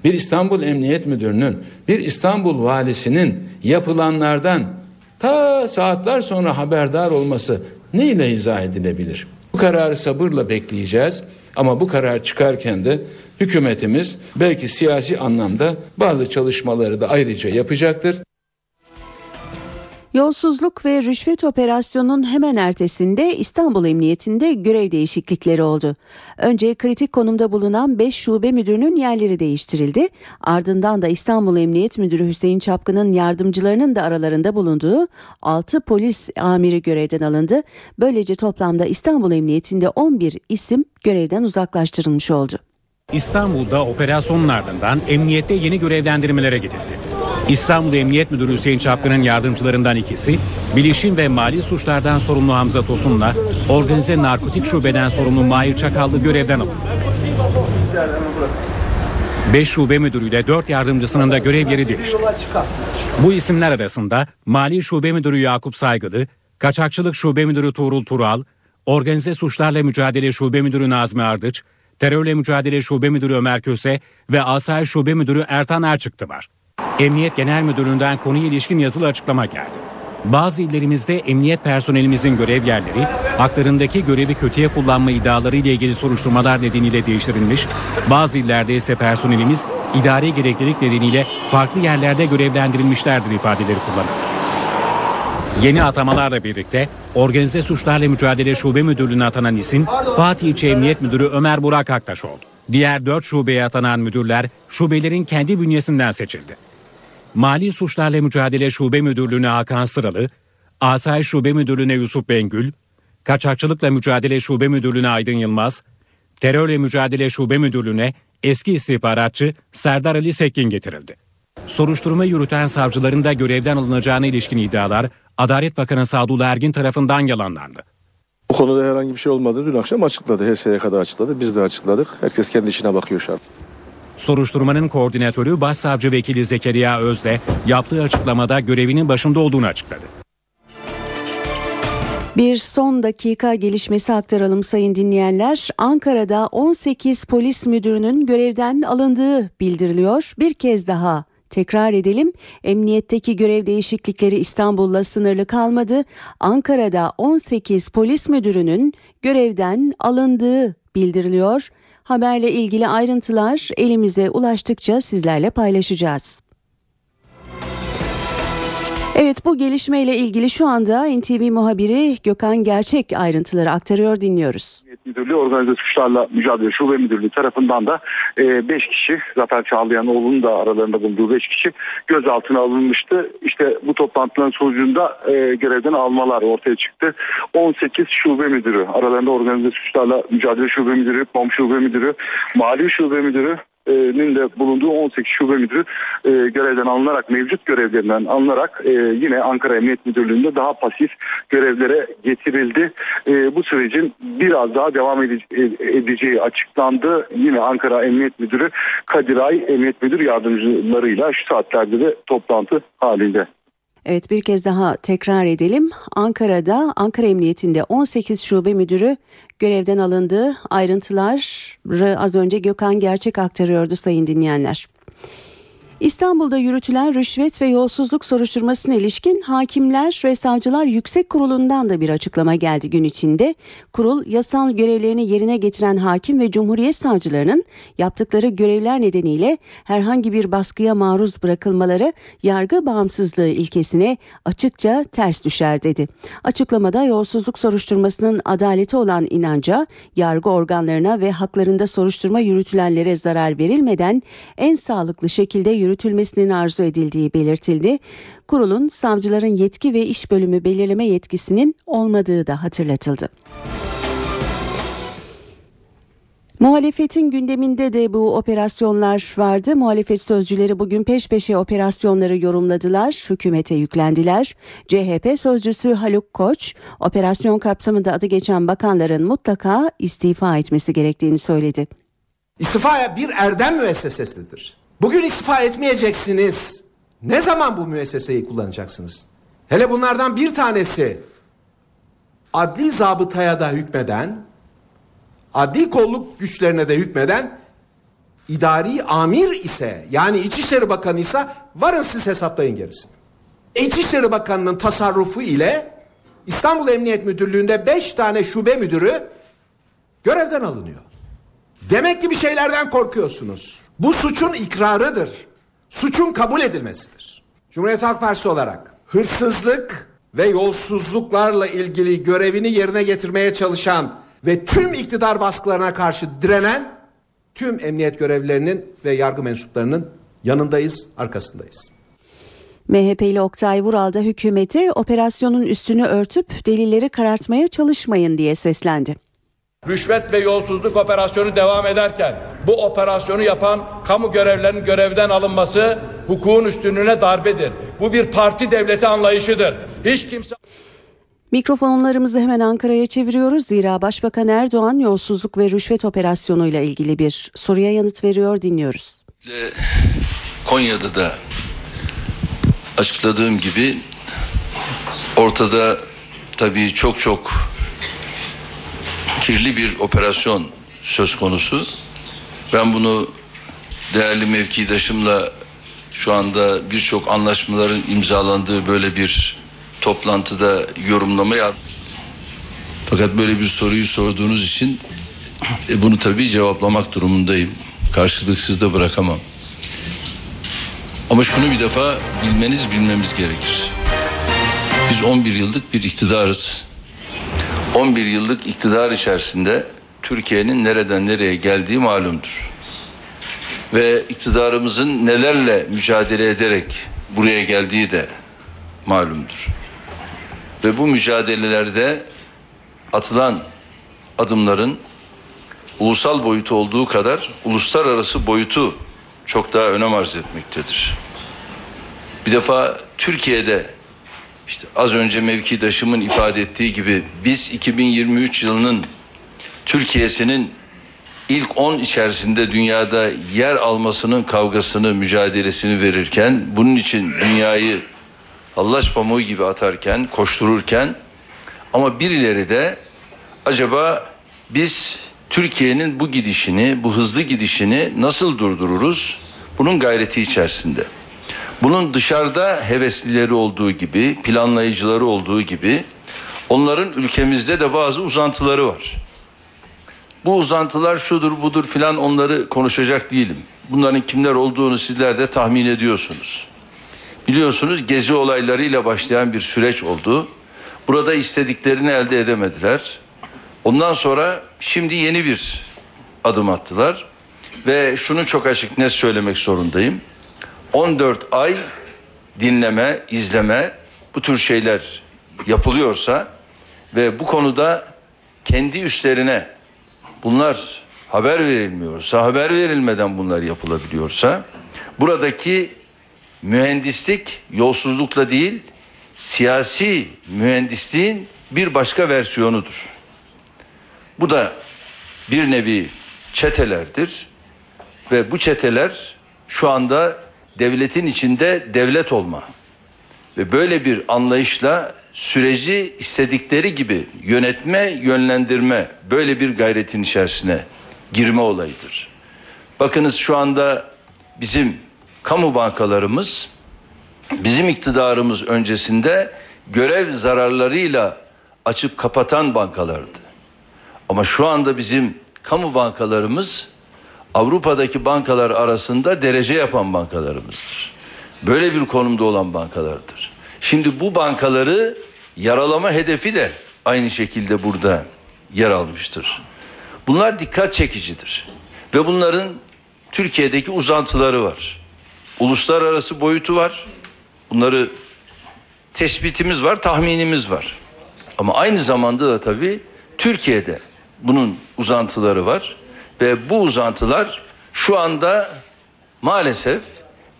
Bir İstanbul Emniyet Müdürü'nün, bir İstanbul Valisi'nin yapılanlardan ta saatler sonra haberdar olması ne ile izah edilebilir? Bu kararı sabırla bekleyeceğiz ama bu karar çıkarken de hükümetimiz belki siyasi anlamda bazı çalışmaları da ayrıca yapacaktır. Yolsuzluk ve rüşvet operasyonunun hemen ertesinde İstanbul Emniyetinde görev değişiklikleri oldu. Önce kritik konumda bulunan 5 şube müdürünün yerleri değiştirildi. Ardından da İstanbul Emniyet Müdürü Hüseyin Çapkın'ın yardımcılarının da aralarında bulunduğu 6 polis amiri görevden alındı. Böylece toplamda İstanbul Emniyetinde 11 isim görevden uzaklaştırılmış oldu. İstanbul'da operasyonun ardından emniyette yeni görevlendirmelere gidildi. İstanbul Emniyet Müdürü Hüseyin Çapkın'ın yardımcılarından ikisi, bilişim ve mali suçlardan sorumlu Hamza Tosun'la organize narkotik şubeden sorumlu Mahir Çakallı görevden alındı. 5 şube müdürüyle 4 yardımcısının da görev yeri değişti. Bu isimler arasında Mali Şube Müdürü Yakup Saygılı, Kaçakçılık Şube Müdürü Tuğrul Tural, Organize Suçlarla Mücadele Şube Müdürü Nazmi Ardıç, Terörle Mücadele Şube Müdürü Ömer Köse ve Asayiş Şube Müdürü Ertan Erçıktı var. Emniyet Genel Müdürlüğü'nden konuya ilişkin yazılı açıklama geldi. Bazı illerimizde emniyet personelimizin görev yerleri, haklarındaki görevi kötüye kullanma iddiaları ile ilgili soruşturmalar nedeniyle değiştirilmiş, bazı illerde ise personelimiz idari gereklilik nedeniyle farklı yerlerde görevlendirilmişlerdir ifadeleri kullanıldı. Yeni atamalarla birlikte Organize Suçlarla Mücadele Şube Müdürlüğü'ne atanan isim Fatih İlçe Emniyet Müdürü Ömer Burak Aktaş oldu. Diğer 4 şubeye atanan müdürler şubelerin kendi bünyesinden seçildi. Mali Suçlarla Mücadele Şube Müdürlüğü'ne Hakan Sıralı, Asayiş Şube Müdürlüğü'ne Yusuf Bengül, Kaçakçılıkla Mücadele Şube Müdürlüğü'ne Aydın Yılmaz, Terörle Mücadele Şube Müdürlüğü'ne eski istihbaratçı Serdar Ali Sekkin getirildi. Soruşturma yürüten savcıların da görevden alınacağına ilişkin iddialar Adalet Bakanı Sadullah Ergin tarafından yalanlandı. Bu konuda herhangi bir şey olmadığını dün akşam açıkladı. HSYK'da açıkladı. Biz de açıkladık. Herkes kendi işine bakıyor şu an. Soruşturmanın koordinatörü Başsavcı Vekili Zekeriya Özde yaptığı açıklamada görevinin başında olduğunu açıkladı. Bir son dakika gelişmesi aktaralım sayın dinleyenler. Ankara'da 18 polis müdürünün görevden alındığı bildiriliyor. Bir kez daha tekrar edelim. Emniyetteki görev değişiklikleri İstanbul'la sınırlı kalmadı. Ankara'da 18 polis müdürünün görevden alındığı bildiriliyor. Haberle ilgili ayrıntılar elimize ulaştıkça sizlerle paylaşacağız. Evet bu gelişmeyle ilgili şu anda NTV muhabiri Gökhan Gerçek ayrıntıları aktarıyor dinliyoruz. Müdürlüğü Organize Suçlarla Mücadele Şube Müdürlüğü tarafından da 5 e, kişi Zafer Çağlayanoğlu'nun da aralarında bulunduğu 5 kişi gözaltına alınmıştı. İşte bu toplantıların sonucunda e, görevden almalar ortaya çıktı. 18 şube müdürü aralarında Organize Suçlarla Mücadele Şube Müdürü, POM Şube Müdürü, Mali Şube Müdürü, nin de bulunduğu 18 şube müdürü e, görevden alınarak mevcut görevlerinden alınarak e, yine Ankara Emniyet Müdürlüğü'nde daha pasif görevlere getirildi. E, bu sürecin biraz daha devam edeceği açıklandı. Yine Ankara Emniyet Müdürü Kadir Ay Emniyet Müdür yardımcılarıyla şu saatlerde de toplantı halinde. Evet bir kez daha tekrar edelim. Ankara'da Ankara Emniyetinde 18 şube müdürü görevden alındı. Ayrıntıları az önce Gökhan Gerçek aktarıyordu sayın dinleyenler. İstanbul'da yürütülen rüşvet ve yolsuzluk soruşturmasına ilişkin Hakimler ve Savcılar Yüksek Kurulu'ndan da bir açıklama geldi gün içinde. Kurul yasal görevlerini yerine getiren hakim ve cumhuriyet savcılarının yaptıkları görevler nedeniyle herhangi bir baskıya maruz bırakılmaları yargı bağımsızlığı ilkesine açıkça ters düşer dedi. Açıklamada yolsuzluk soruşturmasının adalete olan inanca, yargı organlarına ve haklarında soruşturma yürütülenlere zarar verilmeden en sağlıklı şekilde yürütülmesinin arzu edildiği belirtildi. Kurulun savcıların yetki ve iş bölümü belirleme yetkisinin olmadığı da hatırlatıldı. Muhalefetin gündeminde de bu operasyonlar vardı. Muhalefet sözcüleri bugün peş peşe operasyonları yorumladılar, hükümete yüklendiler. CHP sözcüsü Haluk Koç, operasyon kapsamında adı geçen bakanların mutlaka istifa etmesi gerektiğini söyledi. İstifaya bir erdem müessesesidir. Bugün istifa etmeyeceksiniz. Ne zaman bu müesseseyi kullanacaksınız? Hele bunlardan bir tanesi adli zabıtaya da hükmeden, adli kolluk güçlerine de hükmeden idari amir ise yani İçişleri Bakanı ise varın siz hesaplayın gerisini. İçişleri Bakanı'nın tasarrufu ile İstanbul Emniyet Müdürlüğü'nde beş tane şube müdürü görevden alınıyor. Demek ki bir şeylerden korkuyorsunuz. Bu suçun ikrarıdır. Suçun kabul edilmesidir. Cumhuriyet Halk Partisi olarak hırsızlık ve yolsuzluklarla ilgili görevini yerine getirmeye çalışan ve tüm iktidar baskılarına karşı direnen tüm emniyet görevlilerinin ve yargı mensuplarının yanındayız, arkasındayız. MHP'li Oktay Vural da hükümete operasyonun üstünü örtüp delilleri karartmaya çalışmayın diye seslendi. Rüşvet ve yolsuzluk operasyonu devam ederken bu operasyonu yapan kamu görevlerinin görevden alınması hukukun üstünlüğüne darbedir. Bu bir parti devleti anlayışıdır. Hiç kimse Mikrofonlarımızı hemen Ankara'ya çeviriyoruz. Zira Başbakan Erdoğan yolsuzluk ve rüşvet operasyonuyla ilgili bir soruya yanıt veriyor dinliyoruz. Konya'da da açıkladığım gibi ortada tabii çok çok kirli bir operasyon söz konusu. Ben bunu değerli mevkidaşımla şu anda birçok anlaşmaların imzalandığı böyle bir toplantıda yorumlamaya fakat böyle bir soruyu sorduğunuz için e, bunu tabii cevaplamak durumundayım. Karşılıksız da bırakamam. Ama şunu bir defa bilmeniz bilmemiz gerekir. Biz 11 yıllık bir iktidarız. 11 yıllık iktidar içerisinde Türkiye'nin nereden nereye geldiği malumdur. Ve iktidarımızın nelerle mücadele ederek buraya geldiği de malumdur. Ve bu mücadelelerde atılan adımların ulusal boyutu olduğu kadar uluslararası boyutu çok daha önem arz etmektedir. Bir defa Türkiye'de işte az önce mevkidaşımın ifade ettiği gibi biz 2023 yılının Türkiye'sinin ilk 10 içerisinde dünyada yer almasının kavgasını, mücadelesini verirken bunun için dünyayı hallaç pamuğu gibi atarken, koştururken ama birileri de acaba biz Türkiye'nin bu gidişini, bu hızlı gidişini nasıl durdururuz? Bunun gayreti içerisinde. Bunun dışarıda heveslileri olduğu gibi, planlayıcıları olduğu gibi onların ülkemizde de bazı uzantıları var. Bu uzantılar şudur budur filan onları konuşacak değilim. Bunların kimler olduğunu sizler de tahmin ediyorsunuz. Biliyorsunuz gezi olaylarıyla başlayan bir süreç oldu. Burada istediklerini elde edemediler. Ondan sonra şimdi yeni bir adım attılar. Ve şunu çok açık net söylemek zorundayım. 14 ay dinleme, izleme bu tür şeyler yapılıyorsa ve bu konuda kendi üstlerine bunlar haber verilmiyorsa, haber verilmeden bunlar yapılabiliyorsa buradaki mühendislik yolsuzlukla değil, siyasi mühendisliğin bir başka versiyonudur. Bu da bir nevi çetelerdir ve bu çeteler şu anda devletin içinde devlet olma ve böyle bir anlayışla süreci istedikleri gibi yönetme, yönlendirme böyle bir gayretin içerisine girme olayıdır. Bakınız şu anda bizim kamu bankalarımız bizim iktidarımız öncesinde görev zararlarıyla açıp kapatan bankalardı. Ama şu anda bizim kamu bankalarımız Avrupa'daki bankalar arasında derece yapan bankalarımızdır. Böyle bir konumda olan bankalardır. Şimdi bu bankaları yaralama hedefi de aynı şekilde burada yer almıştır. Bunlar dikkat çekicidir. Ve bunların Türkiye'deki uzantıları var. Uluslararası boyutu var. Bunları tespitimiz var, tahminimiz var. Ama aynı zamanda da tabii Türkiye'de bunun uzantıları var ve bu uzantılar şu anda maalesef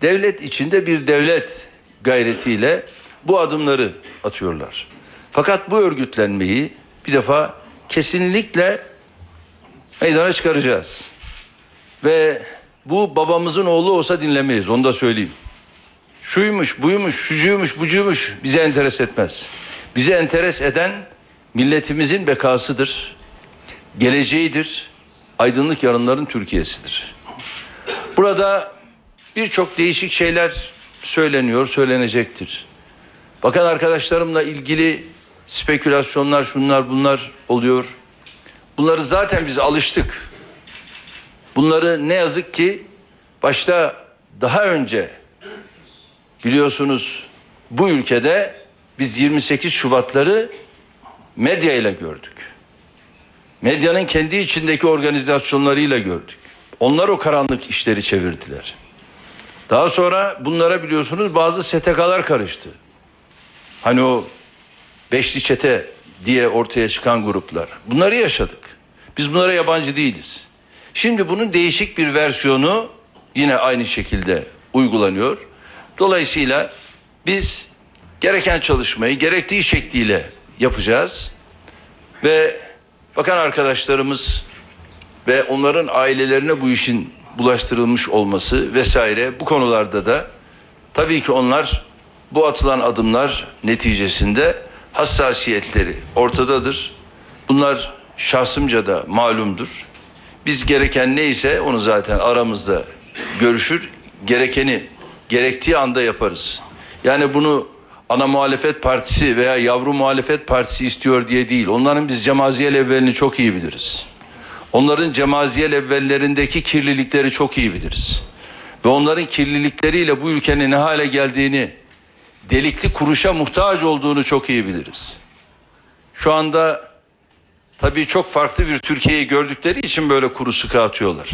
devlet içinde bir devlet gayretiyle bu adımları atıyorlar. Fakat bu örgütlenmeyi bir defa kesinlikle meydana çıkaracağız. Ve bu babamızın oğlu olsa dinlemeyiz onu da söyleyeyim. Şuymuş, buymuş, şucuymuş, bucuymuş bize enteres etmez. Bize enteres eden milletimizin bekasıdır, geleceğidir, aydınlık yarınların Türkiye'sidir. Burada birçok değişik şeyler söyleniyor, söylenecektir. Bakan arkadaşlarımla ilgili spekülasyonlar, şunlar bunlar oluyor. Bunları zaten biz alıştık. Bunları ne yazık ki başta daha önce biliyorsunuz bu ülkede biz 28 Şubatları medya ile gördük. Medyanın kendi içindeki organizasyonlarıyla gördük. Onlar o karanlık işleri çevirdiler. Daha sonra bunlara biliyorsunuz bazı STK'lar karıştı. Hani o beşli çete diye ortaya çıkan gruplar. Bunları yaşadık. Biz bunlara yabancı değiliz. Şimdi bunun değişik bir versiyonu yine aynı şekilde uygulanıyor. Dolayısıyla biz gereken çalışmayı gerektiği şekliyle yapacağız. Ve bakan arkadaşlarımız ve onların ailelerine bu işin bulaştırılmış olması vesaire bu konularda da tabii ki onlar bu atılan adımlar neticesinde hassasiyetleri ortadadır. Bunlar şahsımca da malumdur. Biz gereken neyse onu zaten aramızda görüşür, gerekeni gerektiği anda yaparız. Yani bunu ana muhalefet partisi veya yavru muhalefet partisi istiyor diye değil. Onların biz cemaziyel evvelini çok iyi biliriz. Onların cemaziyel evvellerindeki kirlilikleri çok iyi biliriz. Ve onların kirlilikleriyle bu ülkenin ne hale geldiğini, delikli kuruşa muhtaç olduğunu çok iyi biliriz. Şu anda tabii çok farklı bir Türkiye'yi gördükleri için böyle kuru sıkı atıyorlar.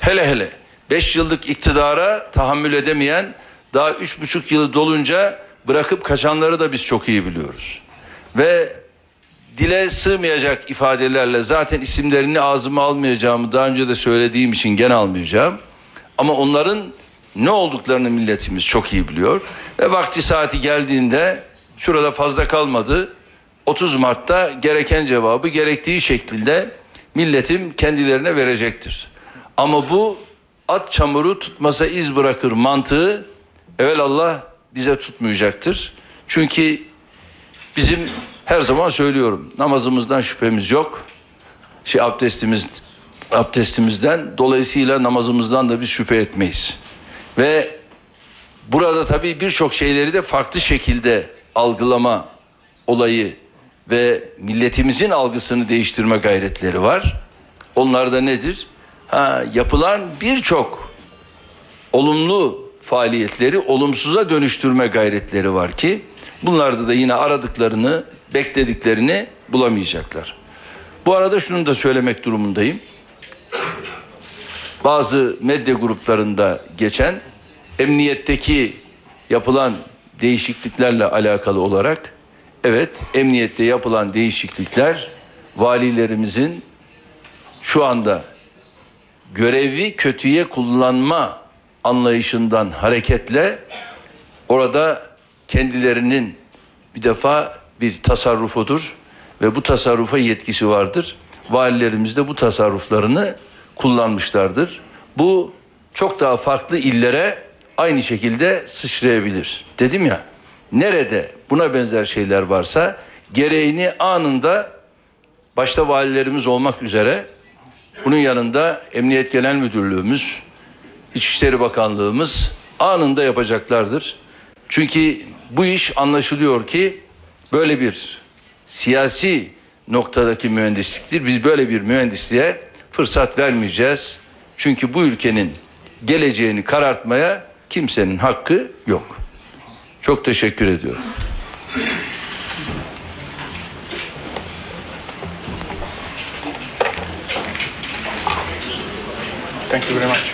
Hele hele 5 yıllık iktidara tahammül edemeyen daha üç buçuk yılı dolunca bırakıp kaçanları da biz çok iyi biliyoruz. Ve dile sığmayacak ifadelerle zaten isimlerini ağzıma almayacağımı daha önce de söylediğim için gene almayacağım. Ama onların ne olduklarını milletimiz çok iyi biliyor. Ve vakti saati geldiğinde şurada fazla kalmadı. 30 Mart'ta gereken cevabı gerektiği şekilde milletim kendilerine verecektir. Ama bu at çamuru tutmasa iz bırakır mantığı evelallah bize tutmayacaktır. Çünkü bizim her zaman söylüyorum namazımızdan şüphemiz yok. Şey abdestimiz abdestimizden dolayısıyla namazımızdan da biz şüphe etmeyiz. Ve burada tabii birçok şeyleri de farklı şekilde algılama olayı ve milletimizin algısını değiştirme gayretleri var. Onlar da nedir? Ha, yapılan birçok olumlu faaliyetleri olumsuza dönüştürme gayretleri var ki bunlarda da yine aradıklarını, beklediklerini bulamayacaklar. Bu arada şunu da söylemek durumundayım. Bazı medya gruplarında geçen emniyetteki yapılan değişikliklerle alakalı olarak evet emniyette yapılan değişiklikler valilerimizin şu anda görevi kötüye kullanma anlayışından hareketle orada kendilerinin bir defa bir tasarrufudur ve bu tasarrufa yetkisi vardır. Valilerimiz de bu tasarruflarını kullanmışlardır. Bu çok daha farklı illere aynı şekilde sıçrayabilir. Dedim ya nerede buna benzer şeyler varsa gereğini anında başta valilerimiz olmak üzere bunun yanında Emniyet Genel Müdürlüğümüz, İçişleri Bakanlığımız anında yapacaklardır. Çünkü bu iş anlaşılıyor ki böyle bir siyasi noktadaki mühendisliktir. Biz böyle bir mühendisliğe fırsat vermeyeceğiz. Çünkü bu ülkenin geleceğini karartmaya kimsenin hakkı yok. Çok teşekkür ediyorum. Thank you very much.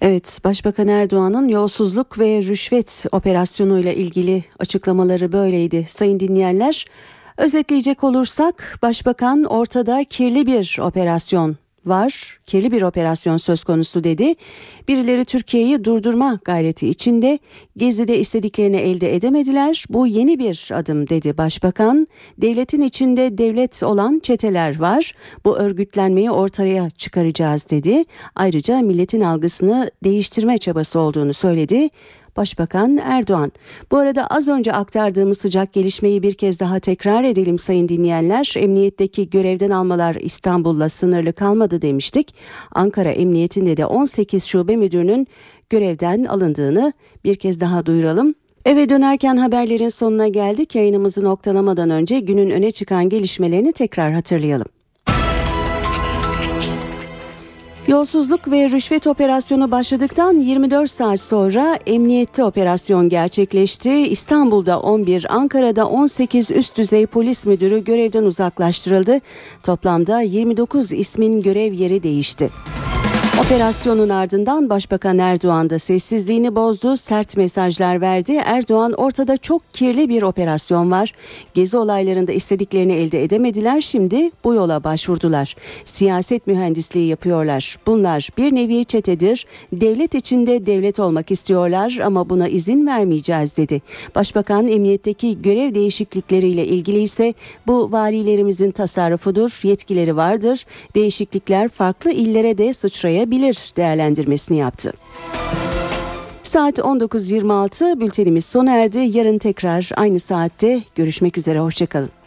Evet, Başbakan Erdoğan'ın yolsuzluk ve rüşvet operasyonuyla ilgili açıklamaları böyleydi. Sayın dinleyenler, özetleyecek olursak Başbakan ortada kirli bir operasyon var. Kirli bir operasyon söz konusu dedi. Birileri Türkiye'yi durdurma gayreti içinde Gezi'de istediklerini elde edemediler. Bu yeni bir adım dedi Başbakan. Devletin içinde devlet olan çeteler var. Bu örgütlenmeyi ortaya çıkaracağız dedi. Ayrıca milletin algısını değiştirme çabası olduğunu söyledi. Başbakan Erdoğan. Bu arada az önce aktardığımız sıcak gelişmeyi bir kez daha tekrar edelim sayın dinleyenler. Emniyetteki görevden almalar İstanbul'la sınırlı kalmadı demiştik. Ankara Emniyetinde de 18 şube müdürünün görevden alındığını bir kez daha duyuralım. Eve dönerken haberlerin sonuna geldik. Yayınımızı noktalamadan önce günün öne çıkan gelişmelerini tekrar hatırlayalım. Yolsuzluk ve rüşvet operasyonu başladıktan 24 saat sonra emniyette operasyon gerçekleşti. İstanbul'da 11, Ankara'da 18 üst düzey polis müdürü görevden uzaklaştırıldı. Toplamda 29 ismin görev yeri değişti. Operasyonun ardından Başbakan Erdoğan da sessizliğini bozdu, sert mesajlar verdi. Erdoğan ortada çok kirli bir operasyon var. Gezi olaylarında istediklerini elde edemediler, şimdi bu yola başvurdular. Siyaset mühendisliği yapıyorlar. Bunlar bir nevi çetedir. Devlet içinde devlet olmak istiyorlar ama buna izin vermeyeceğiz dedi. Başbakan emniyetteki görev değişiklikleriyle ilgili ise bu valilerimizin tasarrufudur, yetkileri vardır. Değişiklikler farklı illere de sıçrayabilir değerlendirmesini yaptı. Saat 19.26 bültenimiz sona erdi. Yarın tekrar aynı saatte görüşmek üzere. Hoşçakalın.